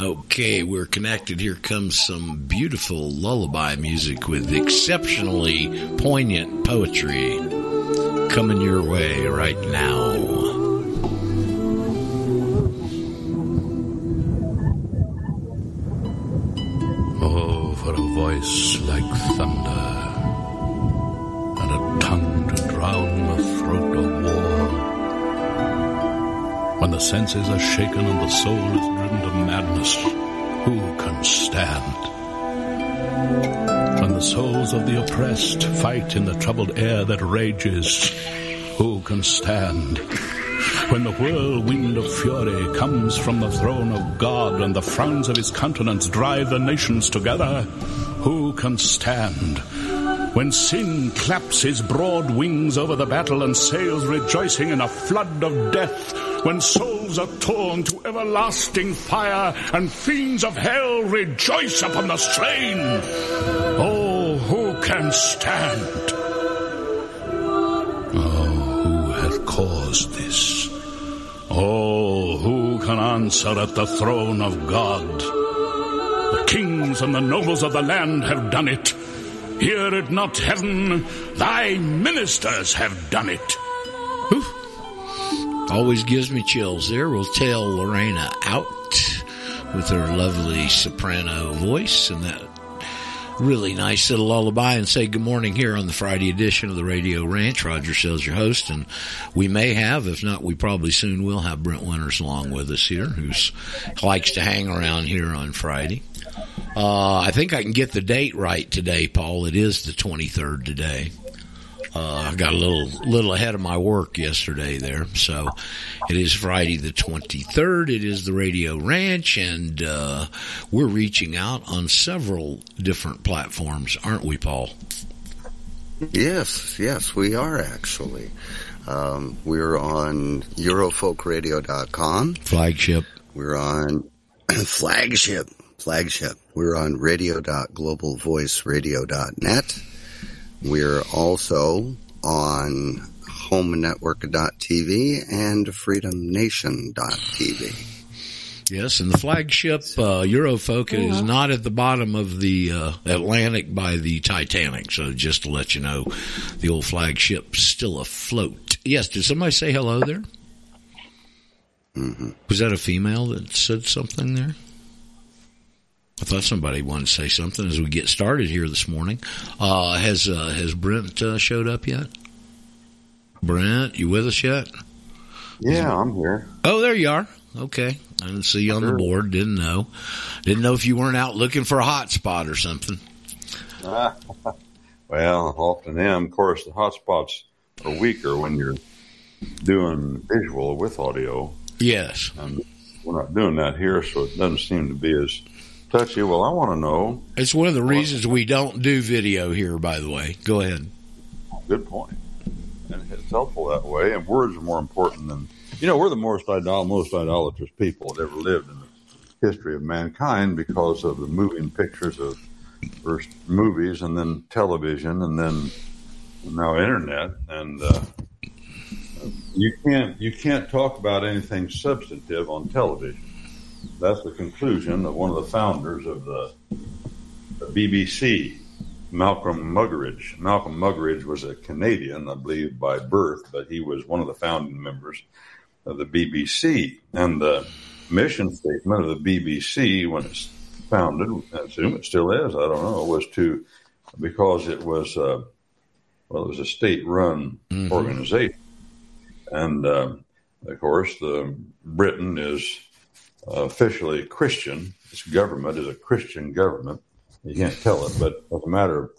Okay, we're connected. Here comes some beautiful lullaby music with exceptionally poignant poetry coming your way right now. Oh, for a voice like thunder and a tongue to drown the throat of war. When the senses are shaken and the soul is to madness, who can stand? When the souls of the oppressed fight in the troubled air that rages, who can stand? When the whirlwind of fury comes from the throne of God and the frowns of his countenance drive the nations together, who can stand? When sin claps his broad wings over the battle and sails rejoicing in a flood of death, when souls are torn to everlasting fire and fiends of hell rejoice upon the slain, oh, who can stand? Oh, who hath caused this? Oh, who can answer at the throne of God? The kings and the nobles of the land have done it. Hear it not, heaven, thy ministers have done it. Always gives me chills there. We'll tell Lorena out with her lovely soprano voice and that really nice little lullaby and say good morning here on the Friday edition of the Radio Ranch. Roger Sells your host, and we may have, if not, we probably soon will have Brent Winters along with us here, who likes to hang around here on Friday. Uh, I think I can get the date right today, Paul. It is the 23rd today. Uh, I got a little little ahead of my work yesterday there, so it is Friday the twenty third. It is the Radio Ranch, and uh, we're reaching out on several different platforms, aren't we, Paul? Yes, yes, we are actually. Um, we're on Eurofolkradio.com. Flagship. We're on flagship. Flagship. We're on radio.globalvoiceradio.net. We're also on homenetwork.tv and freedomnation.tv. Yes, and the flagship uh, Eurofolk yeah. is not at the bottom of the uh, Atlantic by the Titanic. So just to let you know, the old flagship's still afloat. Yes, did somebody say hello there? Mm-hmm. Was that a female that said something there? I thought somebody wanted to say something as we get started here this morning. Uh, has uh, has Brent uh, showed up yet? Brent, you with us yet? Yeah, I'm here. Oh, there you are. Okay, I didn't see you on sure. the board. Didn't know. Didn't know if you weren't out looking for a hot spot or something. well, often am. Of course, the hot spots are weaker when you're doing visual with audio. Yes, and we're not doing that here, so it doesn't seem to be as touchy. Well, I want to know. It's one of the reasons we don't do video here, by the way. Go ahead. Good point. And it's helpful that way. And words are more important than, you know, we're the most, idol- most idolatrous people that ever lived in the history of mankind because of the moving pictures of first movies and then television and then now internet. And, uh, you can't you can't talk about anything substantive on television that's the conclusion of one of the founders of the, the BBC, Malcolm Muggeridge. Malcolm Muggeridge was a Canadian, I believe, by birth, but he was one of the founding members of the BBC. And the mission statement of the BBC, when it's founded, I assume it still is, I don't know, was to, because it was, uh, well, it was a state run mm-hmm. organization. And, uh, of course, the Britain is officially Christian. This government is a Christian government. You can't tell it, but as a matter of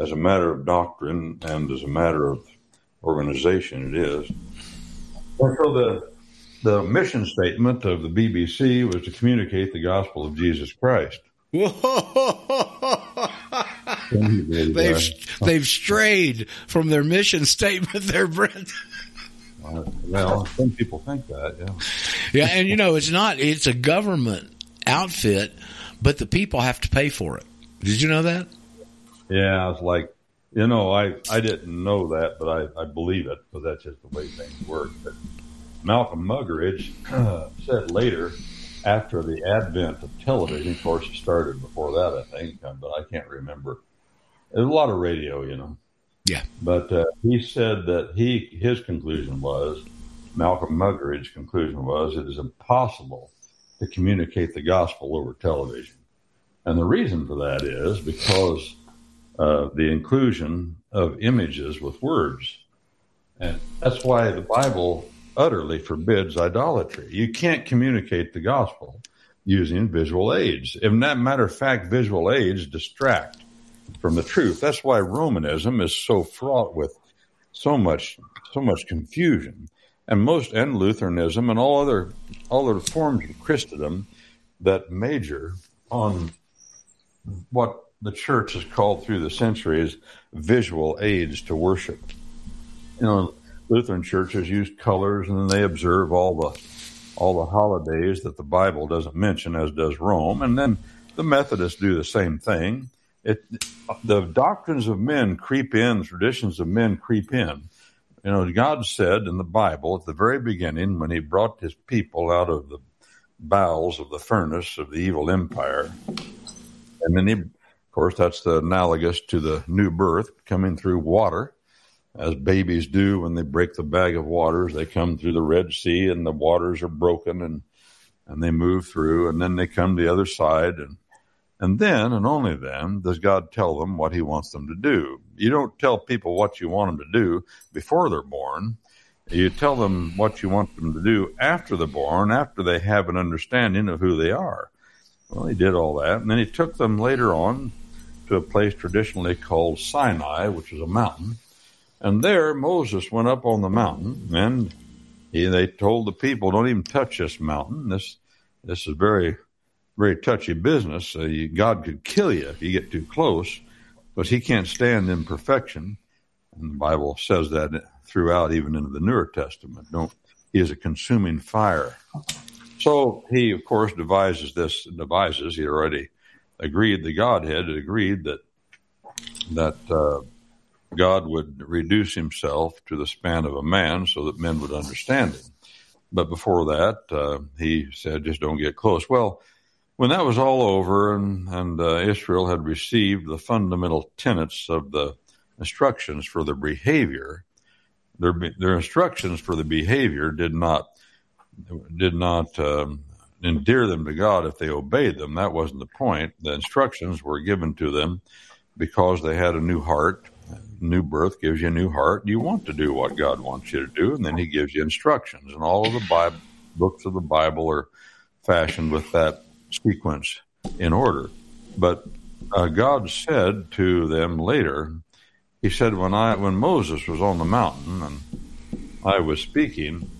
as a matter of doctrine and as a matter of organization, it is. And so the the mission statement of the BBC was to communicate the gospel of Jesus Christ. they've they've strayed from their mission statement there, Brent. Uh, well, some people think that, yeah. Yeah, and you know, it's not, it's a government outfit, but the people have to pay for it. Did you know that? Yeah, it's like, you know, I, I didn't know that, but I, I believe it because that's just the way things work. But Malcolm Muggeridge uh, said later after the advent of television. Of course, it started before that, I think, but I can't remember. There's a lot of radio, you know. Yeah. But uh, he said that he his conclusion was Malcolm Muggeridge's conclusion was it is impossible to communicate the gospel over television, and the reason for that is because uh, the inclusion of images with words, and that's why the Bible utterly forbids idolatry. You can't communicate the gospel using visual aids. In that matter of fact, visual aids distract from the truth. That's why Romanism is so fraught with so much so much confusion. And most and Lutheranism and all other all other forms of Christendom that major on what the church has called through the centuries visual aids to worship. You know, Lutheran churches use colors and they observe all the all the holidays that the Bible doesn't mention, as does Rome, and then the Methodists do the same thing. It, the doctrines of men creep in, traditions of men creep in. You know, God said in the Bible at the very beginning when He brought His people out of the bowels of the furnace of the evil empire, and then He, of course, that's the analogous to the new birth coming through water, as babies do when they break the bag of waters. They come through the Red Sea and the waters are broken and and they move through, and then they come to the other side and and then, and only then, does God tell them what He wants them to do. You don't tell people what you want them to do before they're born. You tell them what you want them to do after they're born, after they have an understanding of who they are. Well, He did all that, and then He took them later on to a place traditionally called Sinai, which is a mountain. And there, Moses went up on the mountain, and he, they told the people, "Don't even touch this mountain. This this is very very touchy business. Uh, you, God could kill you if you get too close, but He can't stand imperfection. And the Bible says that throughout, even into the Newer Testament. Don't He is a consuming fire. So he, of course, devises this. Devises. He already agreed. The Godhead had agreed that that uh, God would reduce Himself to the span of a man, so that men would understand Him. But before that, uh, He said, "Just don't get close." Well when that was all over and, and uh, Israel had received the fundamental tenets of the instructions for their behavior, their their instructions for the behavior did not did not um, endear them to God if they obeyed them. That wasn't the point. The instructions were given to them because they had a new heart. New birth gives you a new heart. You want to do what God wants you to do, and then He gives you instructions. And all of the Bible, books of the Bible are fashioned with that sequence in order. But uh, God said to them later, He said, when I when Moses was on the mountain and I was speaking,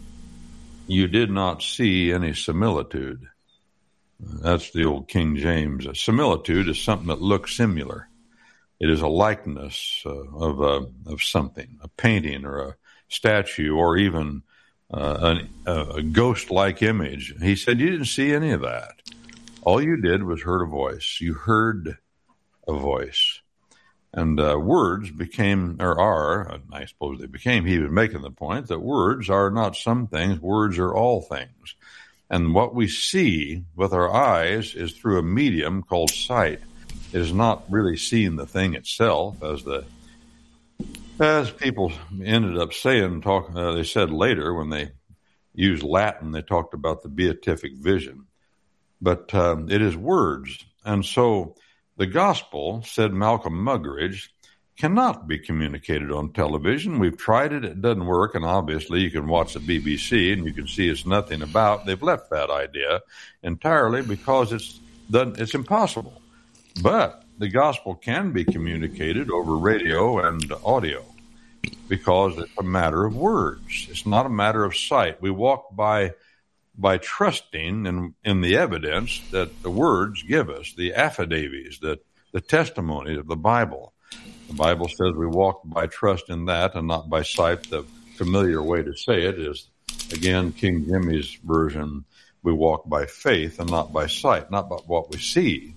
you did not see any similitude. That's the old King James. A similitude is something that looks similar. It is a likeness uh, of a, of something, a painting or a statue, or even uh, a, a ghost-like image. He said you didn't see any of that. All you did was heard a voice. You heard a voice. And uh, words became, or are, I suppose they became, he was making the point that words are not some things, words are all things. And what we see with our eyes is through a medium called sight. It is not really seeing the thing itself, as the as people ended up saying. Talk, uh, they said later when they used Latin, they talked about the beatific vision but um, it is words. And so the gospel, said Malcolm Muggeridge, cannot be communicated on television. We've tried it, it doesn't work, and obviously you can watch the BBC and you can see it's nothing about. They've left that idea entirely because it's it's impossible. But the gospel can be communicated over radio and audio because it's a matter of words. It's not a matter of sight. We walk by by trusting in, in the evidence that the words give us, the affidavits, that the testimony of the Bible. The Bible says we walk by trust in that and not by sight. The familiar way to say it is, again, King Jimmy's version, we walk by faith and not by sight, not by what we see,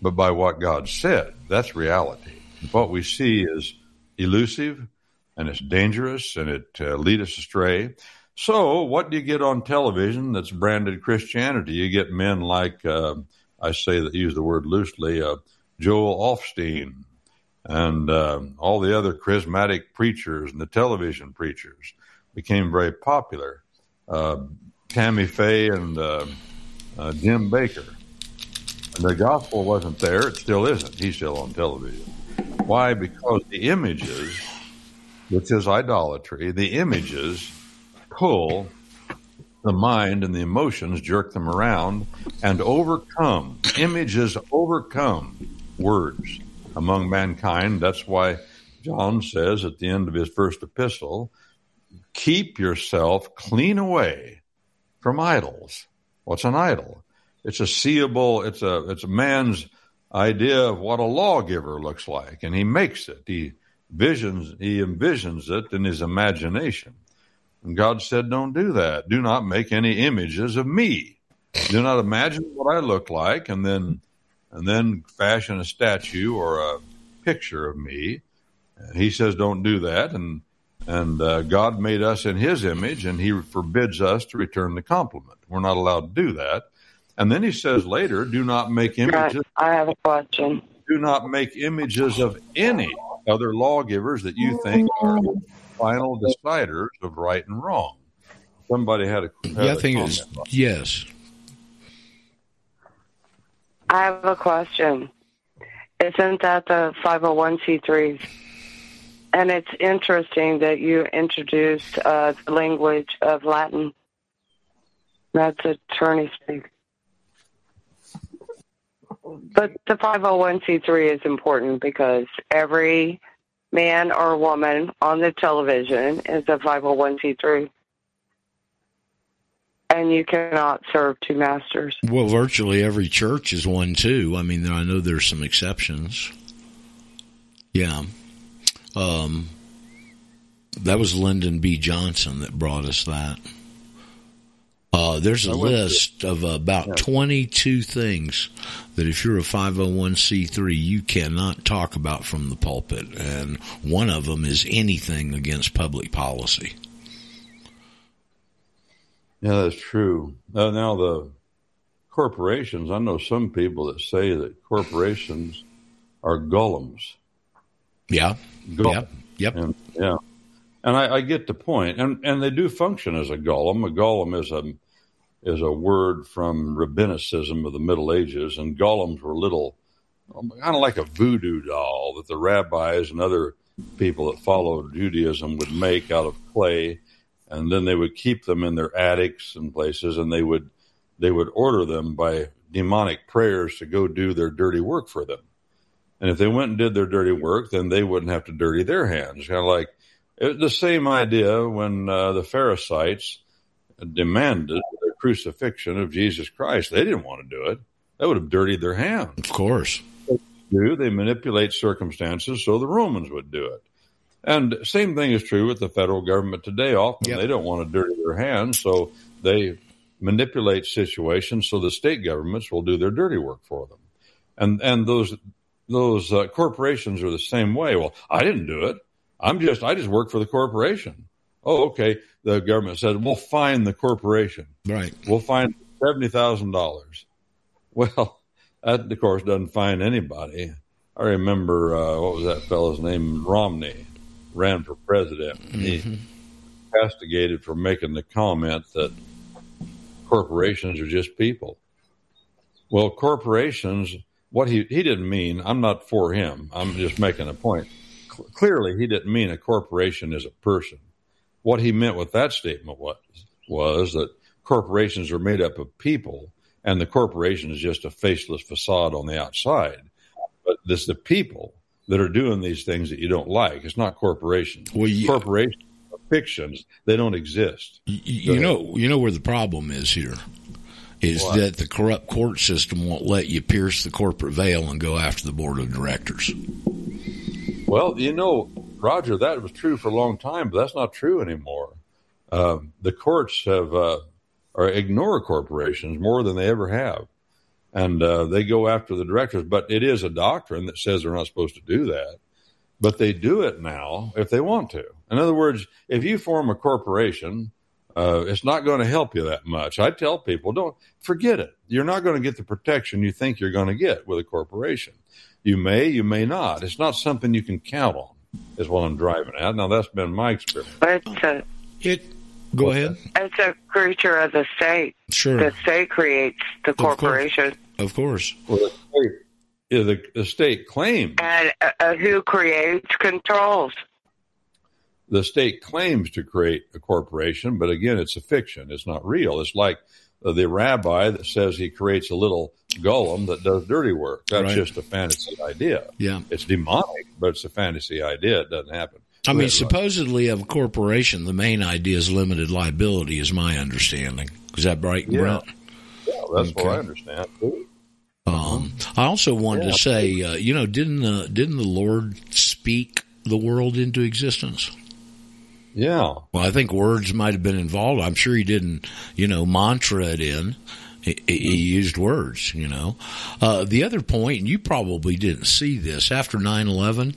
but by what God said. That's reality. What we see is elusive and it's dangerous and it uh, leads us astray. So, what do you get on television that's branded Christianity? You get men like, uh, I say that use the word loosely, uh, Joel Osteen and uh, all the other charismatic preachers and the television preachers became very popular. Uh, Tammy Faye and uh, uh, Jim Bakker. And the gospel wasn't there. It still isn't. He's still on television. Why? Because the images, which is idolatry, the images pull the mind and the emotions, jerk them around, and overcome. Images overcome words among mankind. That's why John says at the end of his first epistle, keep yourself clean away from idols. What's an idol? It's a seeable, it's a, it's a man's idea of what a lawgiver looks like, and he makes it. He visions, he envisions it in his imagination. And God said, don't do that. Do not make any images of me. Do not imagine what I look like and then, and then fashion a statue or a picture of me. He says, don't do that. And, and uh, God made us in his image and he forbids us to return the compliment. We're not allowed to do that. And then he says later, do not make images. I have a question. Do not make images of any other lawgivers that you think are final deciders of right and wrong. Somebody had a. Had yeah, I think it's yes. I have a question. Isn't that the 501c3s? And it's interesting that you introduced uh, the language of Latin. That's attorney speak. But the 501c3 is important because every man or woman on the television is a 501c3. And you cannot serve two masters. Well, virtually every church is one too. I mean, I know there's some exceptions. Yeah. Um, that was Lyndon B. Johnson that brought us that. Uh, there's a list of about 22 things that if you're a 501c3, you cannot talk about from the pulpit. And one of them is anything against public policy. Yeah, that's true. Uh, now, the corporations, I know some people that say that corporations are golems. Yeah. Golems. Yep. Yep. And, yeah. And I, I, get the point, and and they do function as a golem. A golem is a is a word from rabbinicism of the Middle Ages, and golems were little, kind of like a voodoo doll that the rabbis and other people that followed Judaism would make out of clay, and then they would keep them in their attics and places, and they would they would order them by demonic prayers to go do their dirty work for them. And if they went and did their dirty work, then they wouldn't have to dirty their hands. Kind of like it, the same idea when uh, the Pharisees demanded crucifixion of Jesus Christ. They didn't want to do it. That would have dirtied their hands. Of course. They do they manipulate circumstances so the Romans would do it. And same thing is true with the federal government today. Often yep. they don't want to dirty their hands, so they manipulate situations so the state governments will do their dirty work for them. And and those those uh, corporations are the same way. Well, I didn't do it. I'm just I just work for the corporation. Oh, okay the government said, we'll fine the corporation. Right. We'll fine $70,000. Well, that, of course, doesn't fine anybody. I remember, uh, what was that fellow's name? Romney ran for president. Mm-hmm. He castigated for making the comment that corporations are just people. Well, corporations, what he, he didn't mean, I'm not for him. I'm just making a point. C- clearly, he didn't mean a corporation is a person. What he meant with that statement was was that corporations are made up of people, and the corporation is just a faceless facade on the outside. But it's the people that are doing these things that you don't like. It's not corporations. Well, yeah. Corporations are fictions. They don't exist. You, you know, you know where the problem is here is what? that the corrupt court system won't let you pierce the corporate veil and go after the board of directors. Well, you know, Roger, that was true for a long time, but that's not true anymore. Uh, the courts have uh, or ignore corporations more than they ever have, and uh, they go after the directors. But it is a doctrine that says they're not supposed to do that, but they do it now if they want to. In other words, if you form a corporation, uh, it's not going to help you that much. I tell people, don't forget it. You're not going to get the protection you think you're going to get with a corporation. You may, you may not. It's not something you can count on. Is what I'm driving at. Now that's been my experience. It's a It. Go ahead. it's a creature of the state. Sure. The state creates the course. corporation, Of course. Well, the state, yeah, the, the state claims and uh, uh, who creates controls. the state claims to create a corporation, but again, it's a fiction. It's not real. It's like the rabbi that says he creates a little golem that does dirty work. That's Right. just a fantasy idea. Yeah. It's demonic, but it's a fantasy idea. It doesn't happen. I mean, supposedly of a corporation, the main idea is limited liability, is my understanding. Is that right, Yeah. Brent? Yeah, that's what I understand. too. Um, I also wanted Yeah. to say, uh, you know, didn't the didn't the Lord speak the world into existence? Yeah. Well, I think words might have been involved. I'm sure he didn't, you know, mantra it in. He, he used words, you know. Uh, the other point, and you probably didn't see this after 9/11.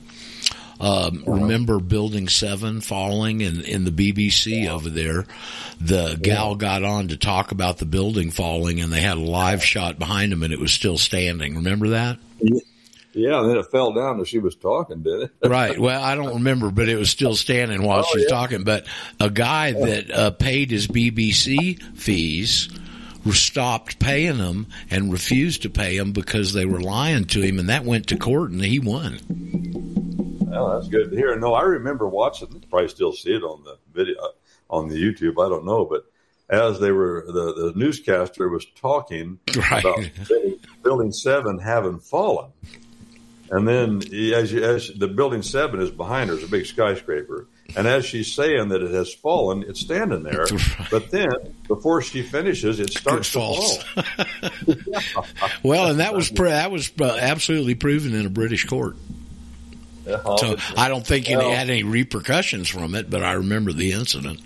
Um, remember Building Seven falling in, in the BBC over there? The gal got on to talk about the building falling, and they had a live shot behind him, and it was still standing. Remember that? Yeah, and then it fell down as she was talking, did it? Right. Well, I don't remember, but it was still standing while Oh, she was yeah. talking. But a guy that uh, paid his BBC fees stopped paying them and refused to pay them because they were lying to him, and that went to court, and he won. Well, that's good to hear. No, I remember watching. You probably still see it on the video on the YouTube. I don't know, but as they were, the, the newscaster was talking Right. about building, building seven having fallen, and then as, you, as the building seven is behind her, it's a big skyscraper, and as she's saying that it has fallen, it's standing there. Right. But then before she finishes, it It starts to fall. Well, and that was that was uh, absolutely proven in a British court. So I don't think it Well- had any repercussions from it, but I remember the incident.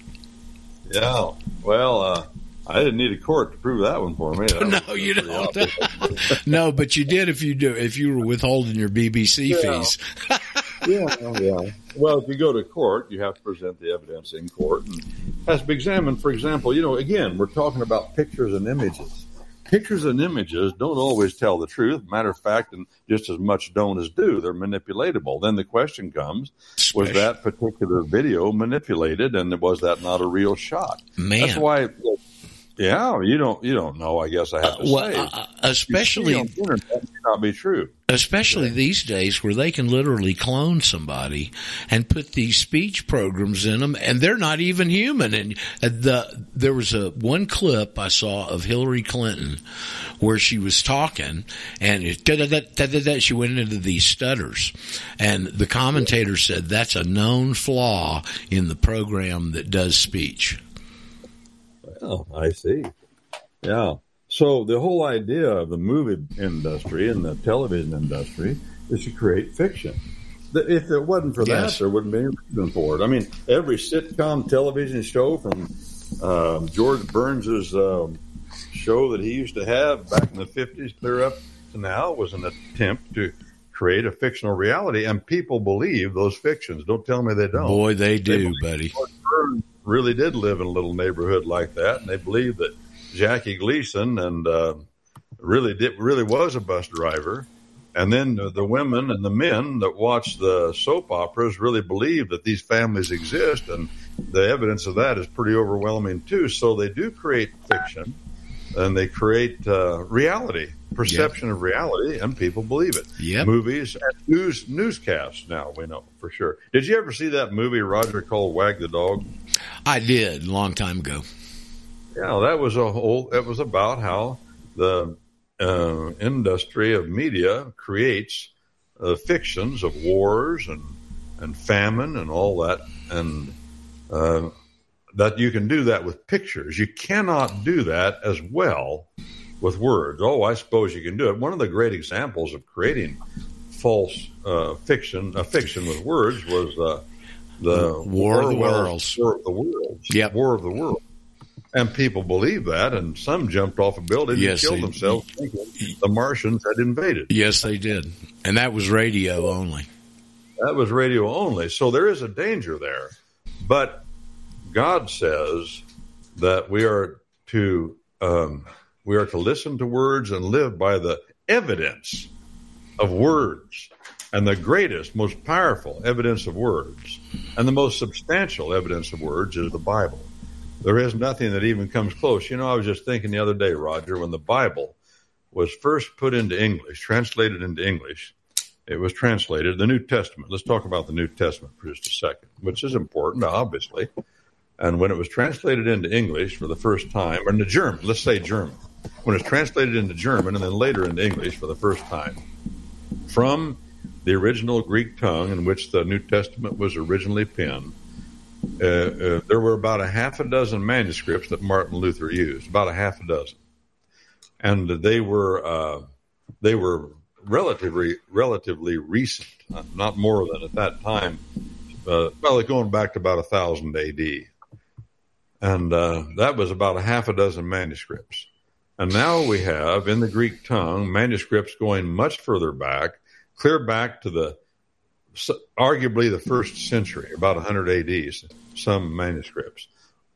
Yeah. Well, uh, I didn't need a court to prove that one for me. That No, you don't. no, but you did if you do if you were withholding your BBC Yeah. fees. yeah, yeah. Well, if you go to court, you have to present the evidence in court and has to be examined. For example, you know, again, we're talking about pictures and images. Pictures and images don't always tell the truth. Matter of fact, and just as much don't as do. They're manipulatable. Then the question comes: Was that particular video manipulated, and was that not a real shot? Man. That's why. Yeah, you don't. You don't know. I guess I have to well, say. uh, especially on the internet may not be true. especially these days where they can literally clone somebody and put these speech programs in them and they're not even human and uh, the there was a one clip I saw of Hillary Clinton where she was talking and it, da, da, da, she went into these stutters and the commentator said that's a known flaw in the program that does speech Oh, I see. Yeah. So the whole idea of the movie industry and the television industry is to create fiction. If it wasn't for Yes. that, there wouldn't be any reason for it. I mean, every sitcom television show from um, George Burns's um, show that he used to have back in the fifties, clear up to now, was an attempt to create a fictional reality, and people believe those fictions. Don't tell me they don't. boy they do believe buddy George Burns really did live in a little neighborhood like that, and they believed that Jackie Gleason and uh, really did really was a bus driver. And then the, the women and the men that watch the soap operas really believe that these families exist, and the evidence of that is pretty overwhelming too. So they do create fiction, and they create uh, reality, perception of reality, and people believe it. Yep. Movies and news newscasts now we know for sure. Did you ever see that movie Roger called Wag the Dog? I did a long time ago Yeah, that was a whole. It was about how the uh, industry of media creates uh, fictions of wars and and famine and all that, and uh, that you can do that with pictures. You cannot do that as well with words. Oh, I suppose you can do it. One of the great examples of creating false uh, fiction, a fiction with words, was uh, the War of the Worlds. War of the Worlds. Yep. War of the Worlds. And people believed that, and some jumped off a building Yes, and killed themselves thinking the Martians had invaded. yes they did and that was radio only That was radio only. So there is a danger there. But God says that we are to um, we are to listen to words and live by the evidence of words. And the greatest, most powerful evidence of words, and the most substantial evidence of words is the Bible. There is nothing that even comes close. You know, I was just thinking the other day, Roger, when the Bible was first put into English, translated into English, it was translated, the New Testament. Let's talk about the New Testament for just a second, which is important, obviously. And when it was translated into English for the first time, or into German, let's say German, when it's translated into German and then later into English for the first time, from the original Greek tongue in which the New Testament was originally penned, uh, uh, there were about a half a dozen manuscripts that Martin Luther used, about a half a dozen, and they were uh, they were relatively relatively recent, not more than at that time. Uh, well, going back to about a thousand A.D., and uh, that was about a half a dozen manuscripts. And now we have in the Greek tongue manuscripts going much further back, clear back to the arguably the first century, about 100 AD, some manuscripts,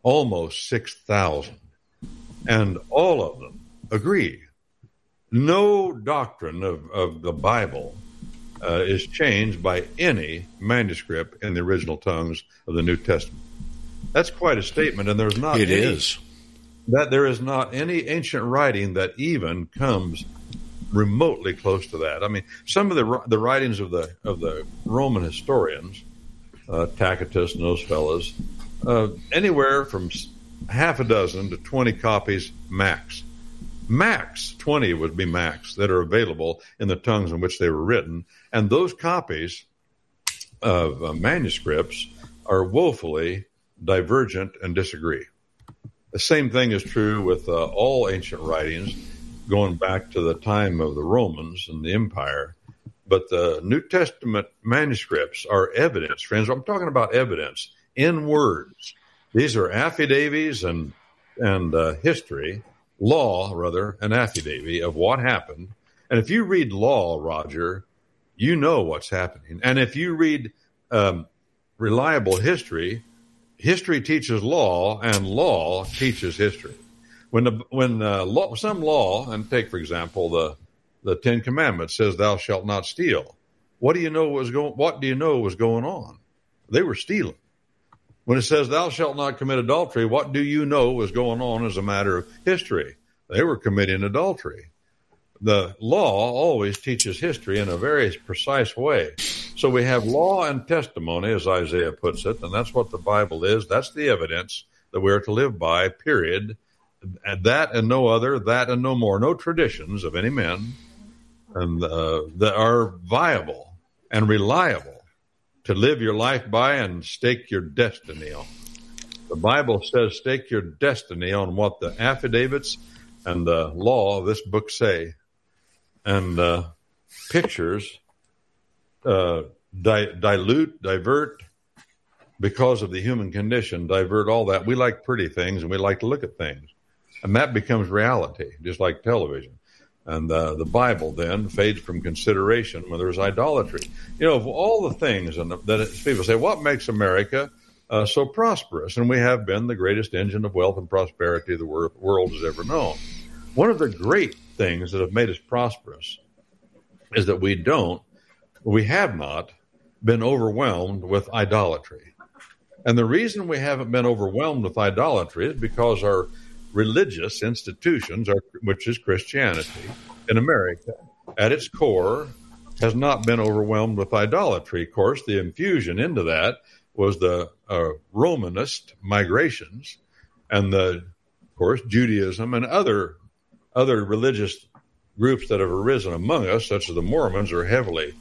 almost 6,000. And all of them agree. No doctrine of, of the Bible uh, is changed by any manuscript in the original tongues of the New Testament. That's quite a statement, and there's not. It any, is that there is not any ancient writing that even comes remotely close to that. I mean, some of the the writings of the of the Roman historians, uh, Tacitus and those fellows, uh, anywhere from half a dozen to twenty copies max. Max twenty would be max that are available in the tongues in which they were written, and those copies of uh, manuscripts are woefully divergent and disagree. The same thing is true with uh, all ancient writings going back to the time of the Romans and the empire. But the New Testament manuscripts are evidence, friends. I'm talking about evidence in words. These are affidavits and and uh, history, law rather, an affidavit of what happened. And if you read law, Roger, you know what's happening. And if you read um, reliable history, history teaches law, and law teaches history. When the when uh, law, some law, and take for example the the Ten Commandments says, "Thou shalt not steal." What do you know was going? What do you know was going on? They were stealing. When it says, "Thou shalt not commit adultery," what do you know was going on as a matter of history? They were committing adultery. The law always teaches history in a very precise way. So we have law and testimony, as Isaiah puts it, and that's what the Bible is. That's the evidence that we are to live by, period. And that and no other, that and no more. No traditions of any men and uh, that are viable and reliable to live your life by and stake your destiny on. The Bible says stake your destiny on what the affidavits and the law of this book say. And uh, pictures uh, di- dilute, divert, because of the human condition, divert all that. We like pretty things and we like to look at things. And that becomes reality, just like television. And uh, the Bible then fades from consideration when there's idolatry. You know, of all the things and that people say, what makes America uh, so prosperous? And we have been the greatest engine of wealth and prosperity the wor- world has ever known. One of the great things that have made us prosperous is that we don't we have not been overwhelmed with idolatry. And the reason we haven't been overwhelmed with idolatry is because our religious institutions, are, which is Christianity in America, at its core, has not been overwhelmed with idolatry. Of course, the infusion into that was the uh, Romanist migrations, and the, of course, Judaism and other other religious groups that have arisen among us, such as the Mormons, are heavily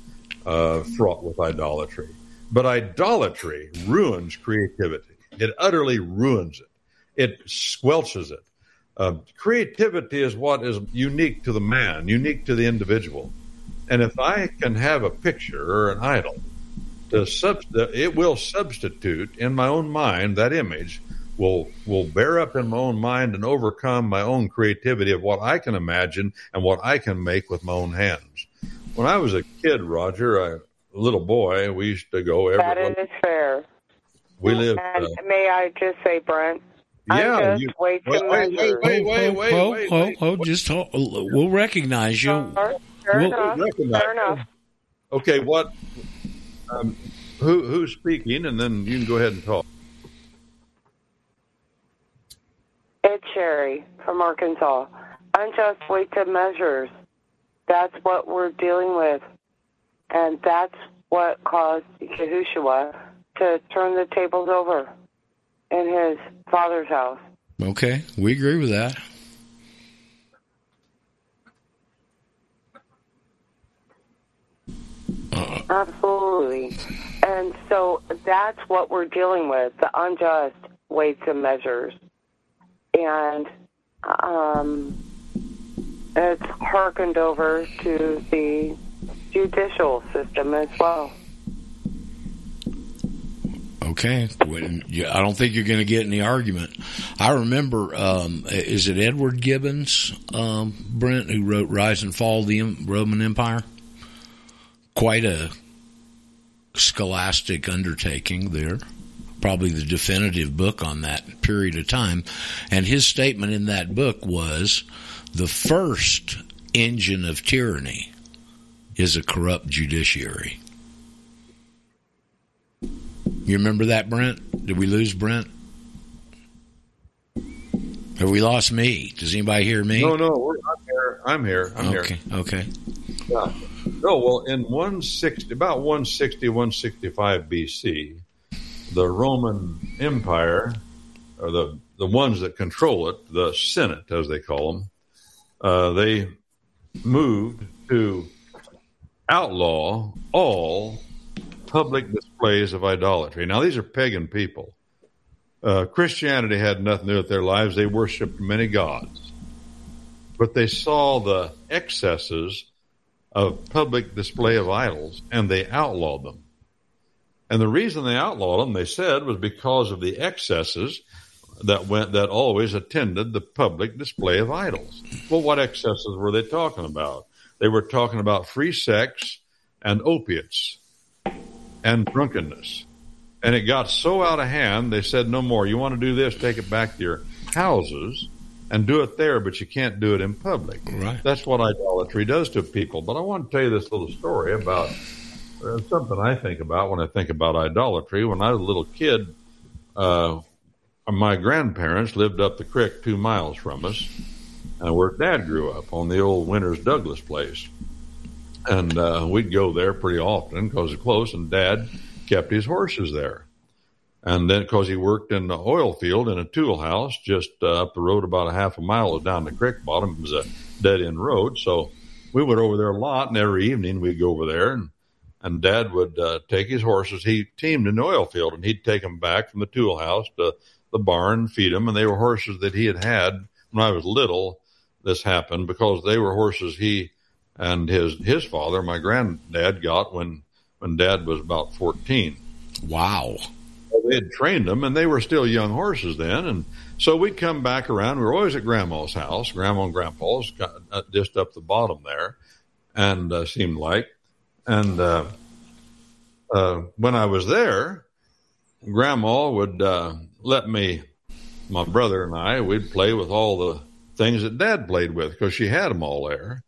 uh, fraught with idolatry. But idolatry ruins creativity. It utterly ruins it. It squelches it. Uh, creativity is what is unique to the man, unique to the individual. And if I can have a picture or an idol, to it will substitute in my own mind that image will will bear up in my own mind and overcome my own creativity of what I can imagine and what I can make with my own hands. When I was a kid, Roger, a little boy, we used to go every. That is fair. We lived. And uh, may I just say, Brent? Yeah, Unjust you, weights wait, and wait, measures. wait, wait, wait, Ho, wait, ho, wait. ho, just hold, we'll recognize you. Fair, fair Well, enough. recognize- Fair enough. Okay, what? Um, who who's speaking? And then you can go ahead and talk. It's Sherry from Arkansas. Unjust weights and measures. That's what we're dealing with. And that's what caused Yahushua to turn the tables over in his father's house. Okay, we agree with that. Absolutely. And so that's what we're dealing with the unjust weights and measures. And um, it's hearkened over to the judicial system as well. Okay, I don't think you're going to get any argument. I remember, um, is it Edward Gibbons, um, Brent, who wrote "Rise and Fall of the Roman Empire"? Quite a scholastic undertaking there. Probably the definitive book on that period of time. And his statement in that book was the first engine of tyranny is a corrupt judiciary. You remember that, Brent? Did we lose Brent? Have we lost me? Does anybody hear me? No, no, we're, I'm here. I'm here. I'm okay, okay. here. No, well, in 160, about 160, 165 BC, the Roman Empire, or the the ones that control it, the Senate, as they call them, uh, they moved to outlaw all public displays of idolatry. Now, these are pagan people. Uh, Christianity had nothing to do with their lives. They worshiped many gods. But they saw the excesses of public display of idols and they outlawed them. And the reason they outlawed them, they said, was because of the excesses that went that always attended the public display of idols. Well, what excesses were they talking about? They were talking about free sex and opiates and drunkenness. And it got so out of hand, they said, no more. You want to do this, take it back to your houses and do it there, but you can't do it in public. Right. That's what idolatry does to people. But I want to tell you this little story about uh, something I think about when I think about idolatry. When I was a little kid, uh, my grandparents lived up the creek two miles from us, and where Dad grew up on the old Winters Douglas place. And uh, we'd go there pretty often because it's close, and Dad kept his horses there. And then, because he worked in the oil field in a tool house just uh, up the road about a half a mile down the creek bottom, it was a dead end road. So we went over there a lot, and every evening we'd go over there, and and Dad would uh, take his horses. He teamed in the oil field, and he'd take them back from the tool house to the barn feed them. And they were horses that he had had when I was little. This happened because they were horses he and his his father, my granddad, got when when Dad was about fourteen. Wow. They had trained them, and they were still young horses then. And so we'd come back around. We were always at Grandma's house, Grandma and Grandpa's, got- uh, just up the bottom there, and uh, seemed like. And uh, uh, when I was there, Grandma would uh, let me, my brother and I, we'd play with all the things that Dad played with because she had them all there,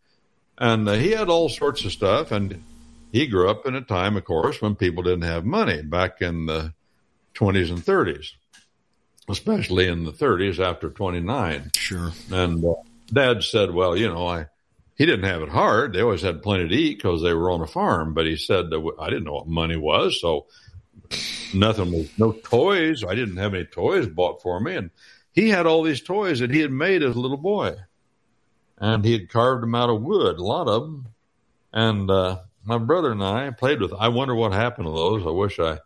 and uh, he had all sorts of stuff. And he grew up in a time, of course, when people didn't have money back in the 20s and 30s, especially in the 30s after 29. Sure. And uh, Dad said, "Well, you know, I he didn't have it hard. They always had plenty to eat because they were on a farm." But he said, that "I didn't know what money was, so nothing was no toys. I didn't have any toys bought for me." And he had all these toys that he had made as a little boy, and he had carved them out of wood, a lot of them. And uh, my brother and I played with. I wonder what happened to those. I wish I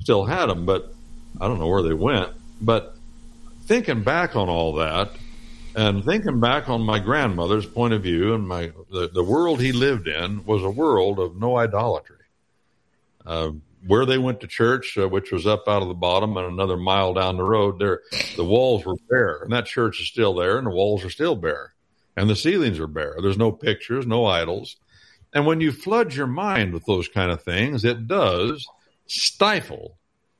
still had them, but I don't know where they went. But thinking back on all that, and thinking back on my grandmother's point of view and my the, the world he lived in was a world of no idolatry. Uh, where they went to church, uh, which was up out of the bottom and another mile down the road, there the walls were bare, and that church is still there, and the walls are still bare, and the ceilings are bare. There's no pictures, no idols, and when you flood your mind with those kind of things, it does stifle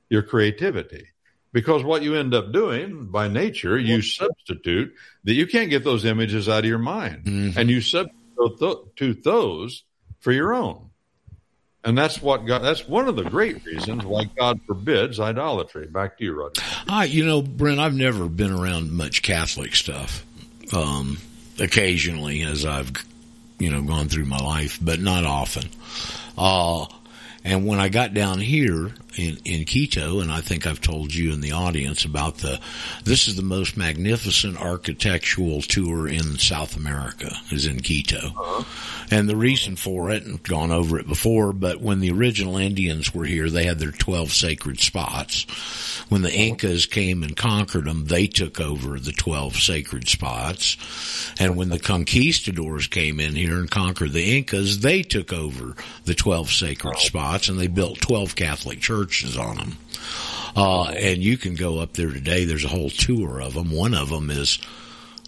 your creativity. Because what you end up doing by nature, you substitute that you can't get those images out of your mind, Mm-hmm. and you substitute those for your own. And that's what God, that's one of the great reasons why God forbids idolatry. Back to you, Roger. I, you know, Brent, I've never been around much Catholic stuff. Um, occasionally, as I've, you know, gone through my life, but not often. Uh, and when I got down here in, in Quito, and I think I've told you in the audience about the, this is the most magnificent architectural tour in South America is in Quito. Uh-huh. And the reason for it, and gone over it before, but when the original Indians were here, they had their 12 sacred spots. When the Incas came and conquered them, they took over the 12 sacred spots. And when the conquistadors came in here and conquered the Incas, they took over the 12 sacred spots and they built 12 Catholic churches on them. Uh, and you can go up there today. There's a whole tour of them. One of them is,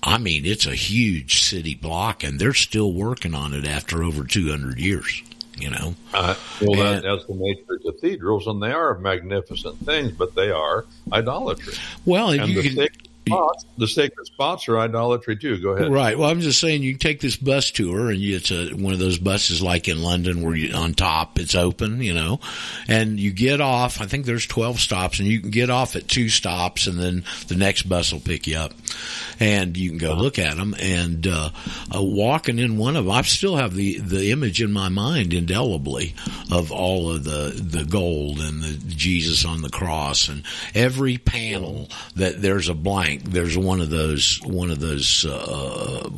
I mean, it's a huge city block and they're still working on it after over 200 years, you know? Uh, well, that, And- that's the nature of cathedrals, and they are magnificent things, but they are idolatry. Well, And you the can, spots, the sacred spots are idolatry too. Go ahead. Right. Well, I'm just saying you take this bus tour and you, it's a, one of those buses like in London where you, on top it's open, you know, and you get off. I think there's 12 stops and you can get off at two stops and then the next bus will pick you up and you can go look at them and, uh, uh, walking in one of them, I still have the, the image in my mind indelibly of all of the, the gold and the Jesus on the cross and every panel that there's a blank, there's one of those, one of those, uh,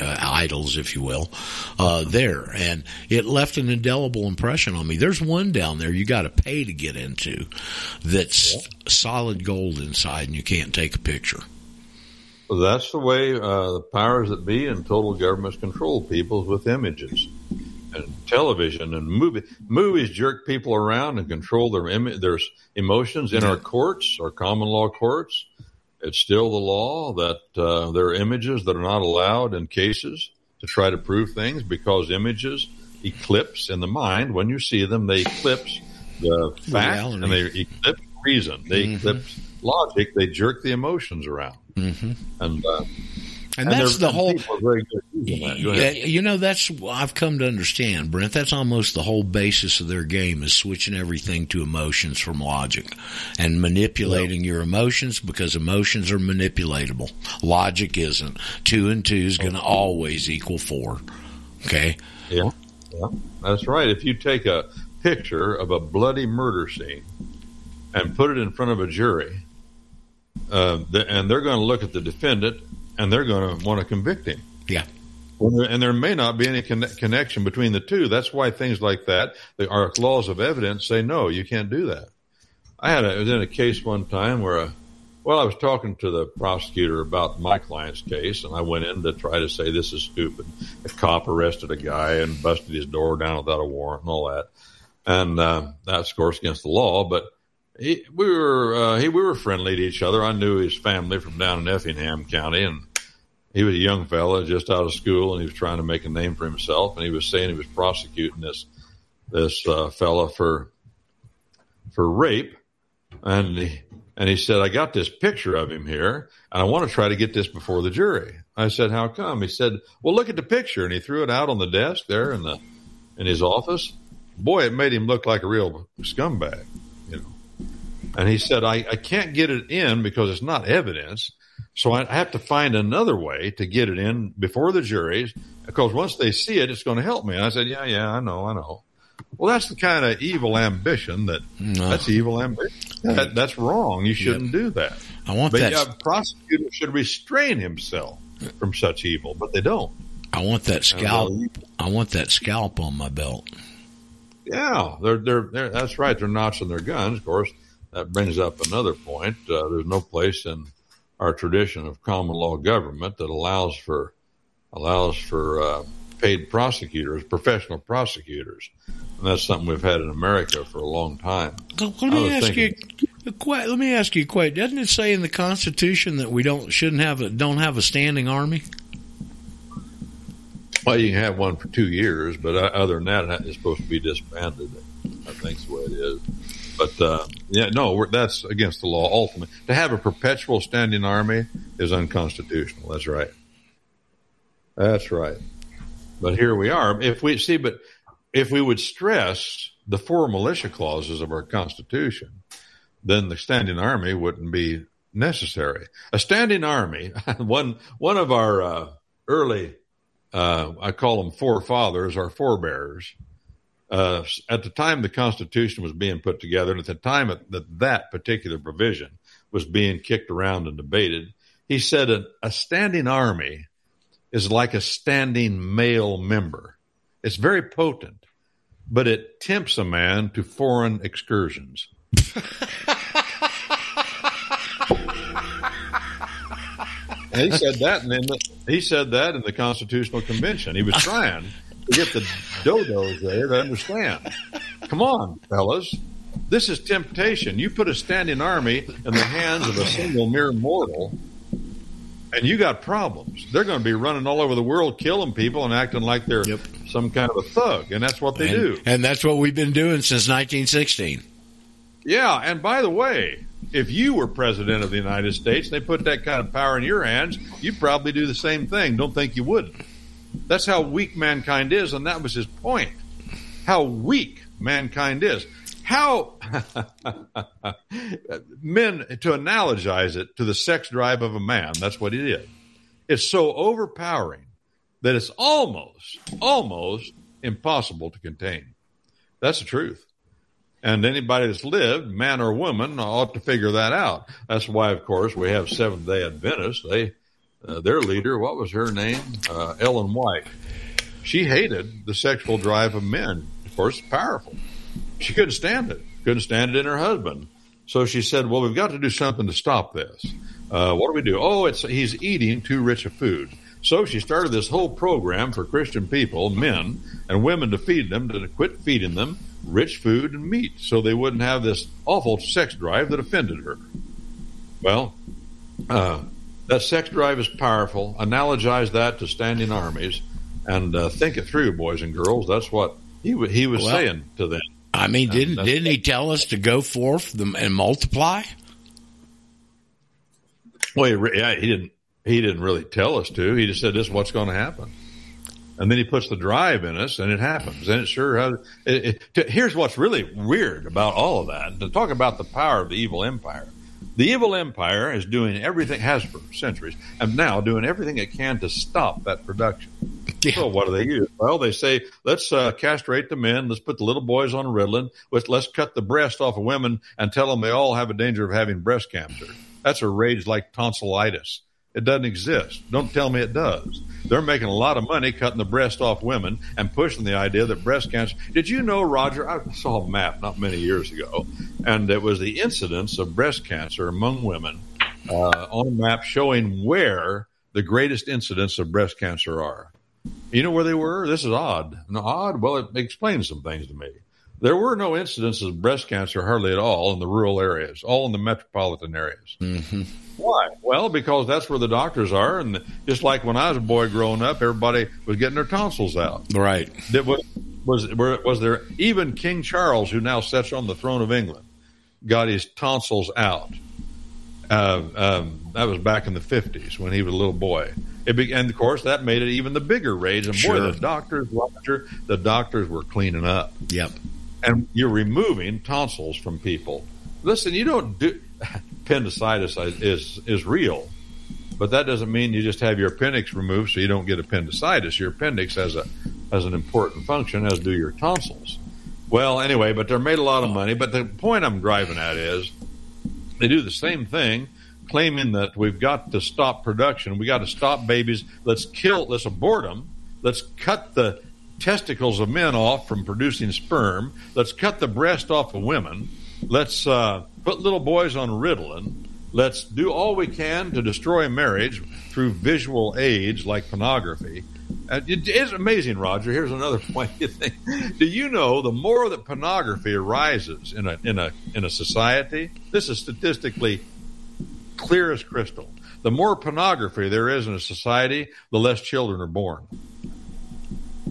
uh, idols, if you will, uh, there. And it left an indelible impression on me. There's one down there you got to pay to get into that's solid gold inside and you can't take a picture. Well, that's the way uh, the powers that be and total governments control people with images and television and movie movies jerk people around and control their Im- their emotions in our courts, our common law courts. It's still the law that uh, there are images that are not allowed in cases to try to prove things because images eclipse in the mind when you see them they eclipse the fact Reality. and they eclipse reason they eclipse logic they jerk the emotions around Mm-hmm. and uh, And, that's the whole, people are very good that. Yeah, you know, that's I've come to understand, Brent. That's almost the whole basis of their game is switching everything to emotions from logic and manipulating your emotions because emotions are manipulatable. Logic isn't. Two and two is going to always equal four. Okay. Yeah, yeah, that's right. If you take a picture of a bloody murder scene and put it in front of a jury, uh, and they're going to look at the defendant and they're going to want to convict him. Yeah. And there may not be any conne- connection between the two. That's why things like that, the, our laws of evidence say no, you can't do that. I had a, was in a case one time where a, well, I was talking to the prosecutor about my client's case, and I went in to try to say this is stupid. A cop arrested a guy and busted his door down without a warrant and all that, and uh, that's of course against the law. But he, we were uh, he, we were friendly to each other. I knew his family from down in Effingham County, and he was a young fella just out of school, and he was trying to make a name for himself. And he was saying he was prosecuting this this uh, fella for for rape, and he, and he said, "I got this picture of him here, and I want to try to get this before the jury." I said, "How come?" He said, "Well, look at the picture," and he threw it out on the desk there in the in his office. Boy, it made him look like a real scumbag, you know. And he said, I, I can't get it in because it's not evidence. So I have to find another way to get it in before the juries because once they see it, it's going to help me. And I said, yeah, yeah, I know, I know. Well, that's the kind of evil ambition that No. that's evil ambition. That, that's wrong. You shouldn't do that. I want But that. yeah, prosecutor should restrain himself from such evil, but they don't. I want that uh, scalp. I want that scalp on my belt. Yeah, they're, they're, they're, that's right. They're notching their guns. Of course, that brings up another point. Uh, there's no place in our tradition of common law government that allows for allows for uh, paid prosecutors, professional prosecutors, and that's something we've had in America for a long time. Well, let me ask you. thinking- a que- Let me ask you a question. Doesn't it say in the Constitution that we don't shouldn't have a don't have a standing army? Well, you can have one for two years, but uh, other than that, it's supposed to be disbanded. I think's the way it is. But uh, yeah, no, that's against the law. Ultimately, to have a perpetual standing army is unconstitutional. That's right. That's right. But here we are. If we see, but if we would stress the four militia clauses of our Constitution, then the standing army wouldn't be necessary. A standing army, one one of our uh, early, uh, I call them forefathers, our forebears. Uh, at the time the Constitution was being put together, and at the time that that particular provision was being kicked around and debated, he said a, a standing army is like a standing male member. It's very potent, but it tempts a man to foreign excursions. He said that, and he said that in the Constitutional Convention. He was trying to get the dodos there to understand. Come on, fellas. This is temptation. You put a standing army in the hands of a single mere mortal, and you got problems. They're going to be running all over the world, killing people, and acting like they're yep. some kind of a thug, and that's what they and, do. And that's what we've been doing since 1916. Yeah, and by the way, if you were president of the United States and they put that kind of power in your hands, you'd probably do the same thing. Don't think you wouldn't. That's how weak mankind is, and that was his point. How weak mankind is. How men to analogize it to the sex drive of a man, that's what it is. It's so overpowering that it's almost, almost impossible to contain. That's the truth. And anybody that's lived, man or woman, ought to figure that out. That's why, of course, we have Seventh Day Adventists. They, uh, their leader, what was her name? Uh, Ellen White. She hated the sexual drive of men. Of course, powerful. She couldn't stand it. Couldn't stand it in her husband. So she said, "Well, we've got to do something to stop this. Uh, what do we do? Oh, it's he's eating too rich a food." So she started this whole program for Christian people, men and women, to feed them, to quit feeding them rich food and meat so they wouldn't have this awful sex drive that offended her. Well, uh, that sex drive is powerful. Analogize that to standing armies and uh, think it through, boys and girls. That's what he, he was well, saying to them. I mean, didn't didn't he tell us to go forth and multiply? Well, he, yeah, he didn't. He didn't really tell us to. He just said, "This is what's going to happen." and then he puts the drive in us, and it happens. And it sure has. It, it, here's what's really weird about all of that. To talk about the power of the evil empire, the evil empire is doing everything has for centuries, and now doing everything it can to stop that production. Yeah. So what do they use? Well, they say let's uh, castrate the men. Let's put the little boys on Ritalin. Let's let's cut the breast off of women and tell them they all have a danger of having breast cancer. That's a rage like tonsillitis. It doesn't exist. Don't tell me it does. They're making a lot of money cutting the breast off women and pushing the idea that breast cancer. Did you know, Roger? I saw a map not many years ago, and it was the incidence of breast cancer among women uh, on a map showing where the greatest incidence of breast cancer are. You know where they were? This is odd. No, odd? Well, it explains some things to me. There were no incidences of breast cancer hardly at all in the rural areas, all in the metropolitan areas. Mm-hmm. Why? Well, because that's where the doctors are, and just like when I was a boy growing up, everybody was getting their tonsils out. Right. It was was was there even King Charles, who now sits on the throne of England, got his tonsils out. Uh, um, that was back in the fifties when he was a little boy. It be, and of course that made it even the bigger rage. And sure. boy, the doctors, Roger, the doctors were cleaning up. Yep. And you're removing tonsils from people. Listen, you don't do appendicitis is is real, but that doesn't mean you just have your appendix removed so you don't get appendicitis. Your appendix has a has an important function, as do your tonsils. Well, anyway, but they're made a lot of money. But the point I'm driving at is they do the same thing, claiming that we've got to stop production. We got to stop babies. Let's kill. Let's abort them. Let's cut the testicles of men off from producing sperm. Let's cut the breast off of women. Let's uh, put little boys on Ritalin. Let's do all we can to destroy marriage through visual aids like pornography. And it is amazing, Roger. Here's another point. You think? Do you know the more that pornography arises in a in a in a society? This is statistically clear as crystal. The more pornography there is in a society, the less children are born.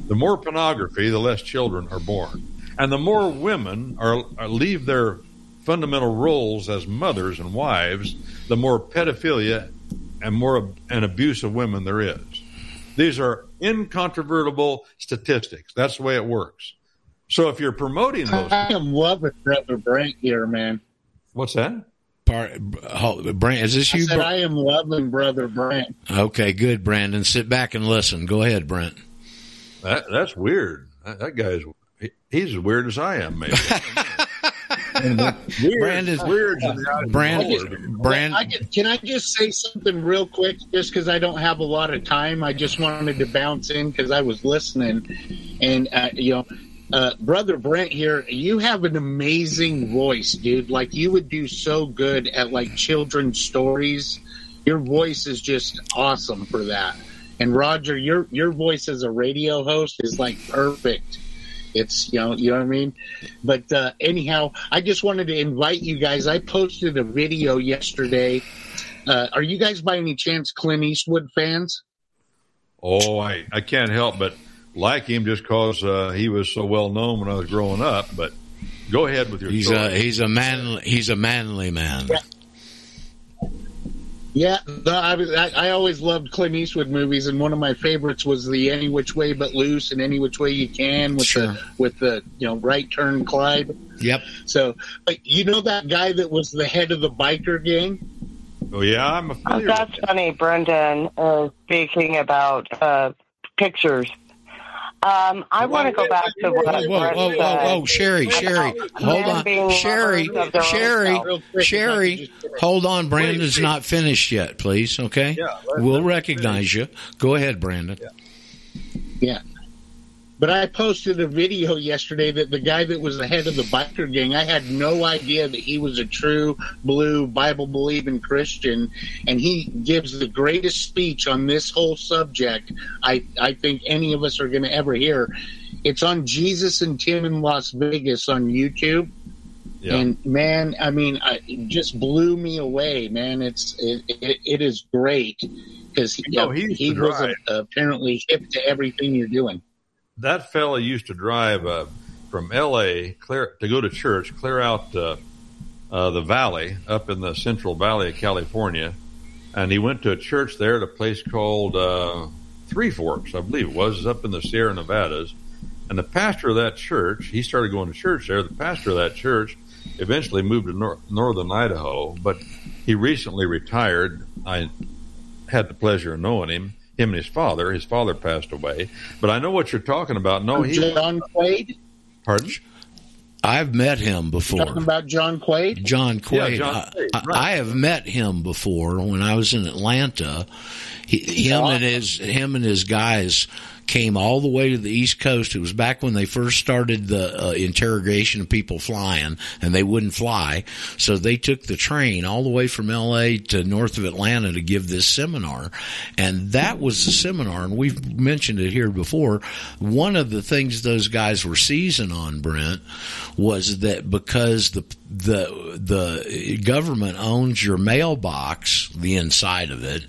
The more pornography, the less children are born, and the more women are, are leave their fundamental roles as mothers and wives, the more pedophilia and more and abuse of women there is. These are incontrovertible statistics. That's the way it works. So if you're promoting those, I am loving Brother Brent here, man. what's that? Part, Brand, is this I you? said Br- I am loving Brother Brent. okay, good, Brandon. Sit back and listen. Go ahead, Brent. That, that's weird. That, that guy's he, he's as weird as I am, maybe. weird, Brandon's- weird. in the Brand. Brand, I can, can I just say something real quick? Just because I don't have a lot of time, I just wanted to bounce in because I was listening, and uh, you know, uh, brother Brent here, you have an amazing voice, dude. Like you would do so good at like children's stories. Your voice is just awesome for that. And Roger, your your voice as a radio host is like perfect. It's you know you know what I mean. But uh, anyhow, I just wanted to invite you guys. I posted a video yesterday. Uh, are you guys by any chance Clint Eastwood fans? Oh, I, I can't help but like him just because uh, he was so well known when I was growing up. But go ahead with your he's story. a he's a manly he's a manly man. Yeah, no, I, I, I always loved Clint Eastwood movies, and one of my favorites was the Any Which Way But Loose and Any Which Way You Can with Sure. the with the you know right turn Clyde. Yep. So, but you know that guy that was the head of the biker gang. oh yeah, I'm Oh, that's funny, Brendan, uh, speaking about uh, pictures. Um, I want to go back to what Whoa, whoa, Brett whoa, whoa, whoa, Sherry, Sherry, hold on, Sherry, of their own Sherry, self. Real quick, if I Sherry, hold on. Brandon's not finished yet, please. Okay, we'll recognize you. Go ahead, Brandon. Yeah. But I posted a video yesterday that the guy that was the head of the biker gang, I had no idea that he was a true blue Bible believing Christian. And he gives the greatest speech on this whole subject I, I think any of us are going to ever hear. It's on Jesus and Tim in Las Vegas on YouTube. Yeah. And man, I mean, I, it just blew me away, man. It's it, it, it is great because he, You know, he he was drive. apparently hip to everything you're doing. That fella used to drive uh, from L.A. clear to go to church, clear out uh, uh, the valley up in the Central Valley of California, and he went to a church there at a place called uh, Three Forks, I believe it was, up in the Sierra Nevadas. And the pastor of that church, he started going to church there. The pastor of that church eventually moved to nor- northern Idaho, but he recently retired. I had the pleasure of knowing him. Him and his father. His father passed away, but I know what you're talking about. No, he. John Quade. Pardon? I've met him before. Talking about John Quade. John Quade. Yeah, John I- Quade, I, right. I have met him before when I was in Atlanta. He, him and his him and his guys came all the way to the East Coast. It was back when they first started the uh, interrogation of people flying, and they wouldn't fly, so they took the train all the way from L.A. to north of Atlanta to give this seminar, and that was the seminar. And we've mentioned it here before. One of the things those guys were seizing on, Brent, was that because the the the government owns your mailbox, the inside of it,